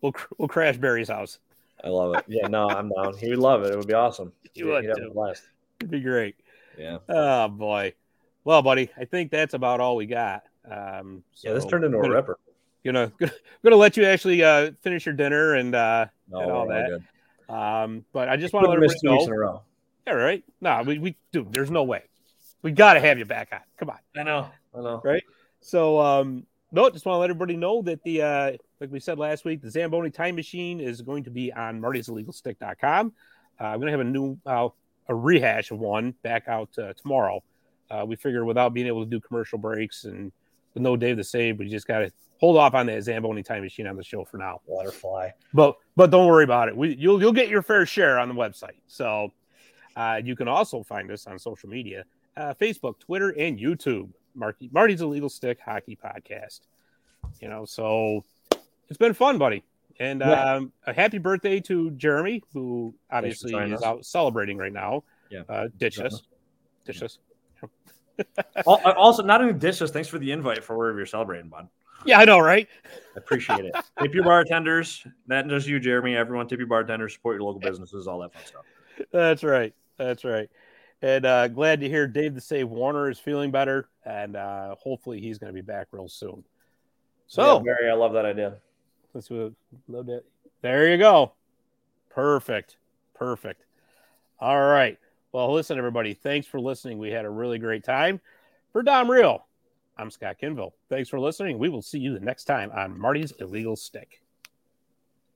We'll we'll, cr- we'll crash Barry's house. I love it. Yeah, no, I'm down. He would love it. It would be awesome. He would, He'd too. blast. It'd be great. Yeah. Oh boy. Well, buddy, I think that's about all we got. Um, Yeah, this so turned into a gonna, ripper. Gonna gonna let you actually uh, finish your dinner and uh, No, and all that. good. um, but I just want to let Couldn't miss everybody two weeks in know. a row. Yeah, right. No, we, we dude, there's no way. We got to have you back on. Come on. I know. I know. Right. So, um, no, just want to let everybody know that the, uh, like we said last week, the Zamboni Time Machine is going to be on martysillegalstick.com. Uh, I'm going to have a new, uh, a rehash of one back out uh, tomorrow. Uh, we figure without being able to do commercial breaks and with no Dave to save, we just got to hold off on that Zamboni Time Machine on the show for now. Butterfly. But but don't worry about it. We you'll you'll get your fair share on the website. So uh, you can also find us on social media, uh, Facebook, Twitter, and YouTube. Marty, Marty's Illegal Stick Hockey Podcast. You know, so it's been fun, buddy. And Yeah. um, a happy birthday to Jeremy, who obviously is us. out celebrating right now. Yeah. Uh, ditch us. Ditch us. Uh, also, not only dishes, thanks for the invite for wherever you're celebrating, bud. Yeah, I know, right? I appreciate it. tip your bartenders. Not just you, Jeremy. Everyone, tip your bartenders. Support your local businesses. All that fun stuff. That's right. That's right. And uh, glad to hear Dave the Save Warner is feeling better, and uh, hopefully he's going to be back real soon. So Yeah, Barry, I love that idea. let's do a little bit. There you go. Perfect. Perfect. All right. Well, listen, everybody. Thanks for listening. We had a really great time. For Dom Real, I'm Scott Kinville. Thanks for listening. We will see you the next time on Marty's Illegal Stick.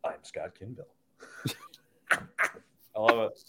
I'm Scott Kinville. I love it.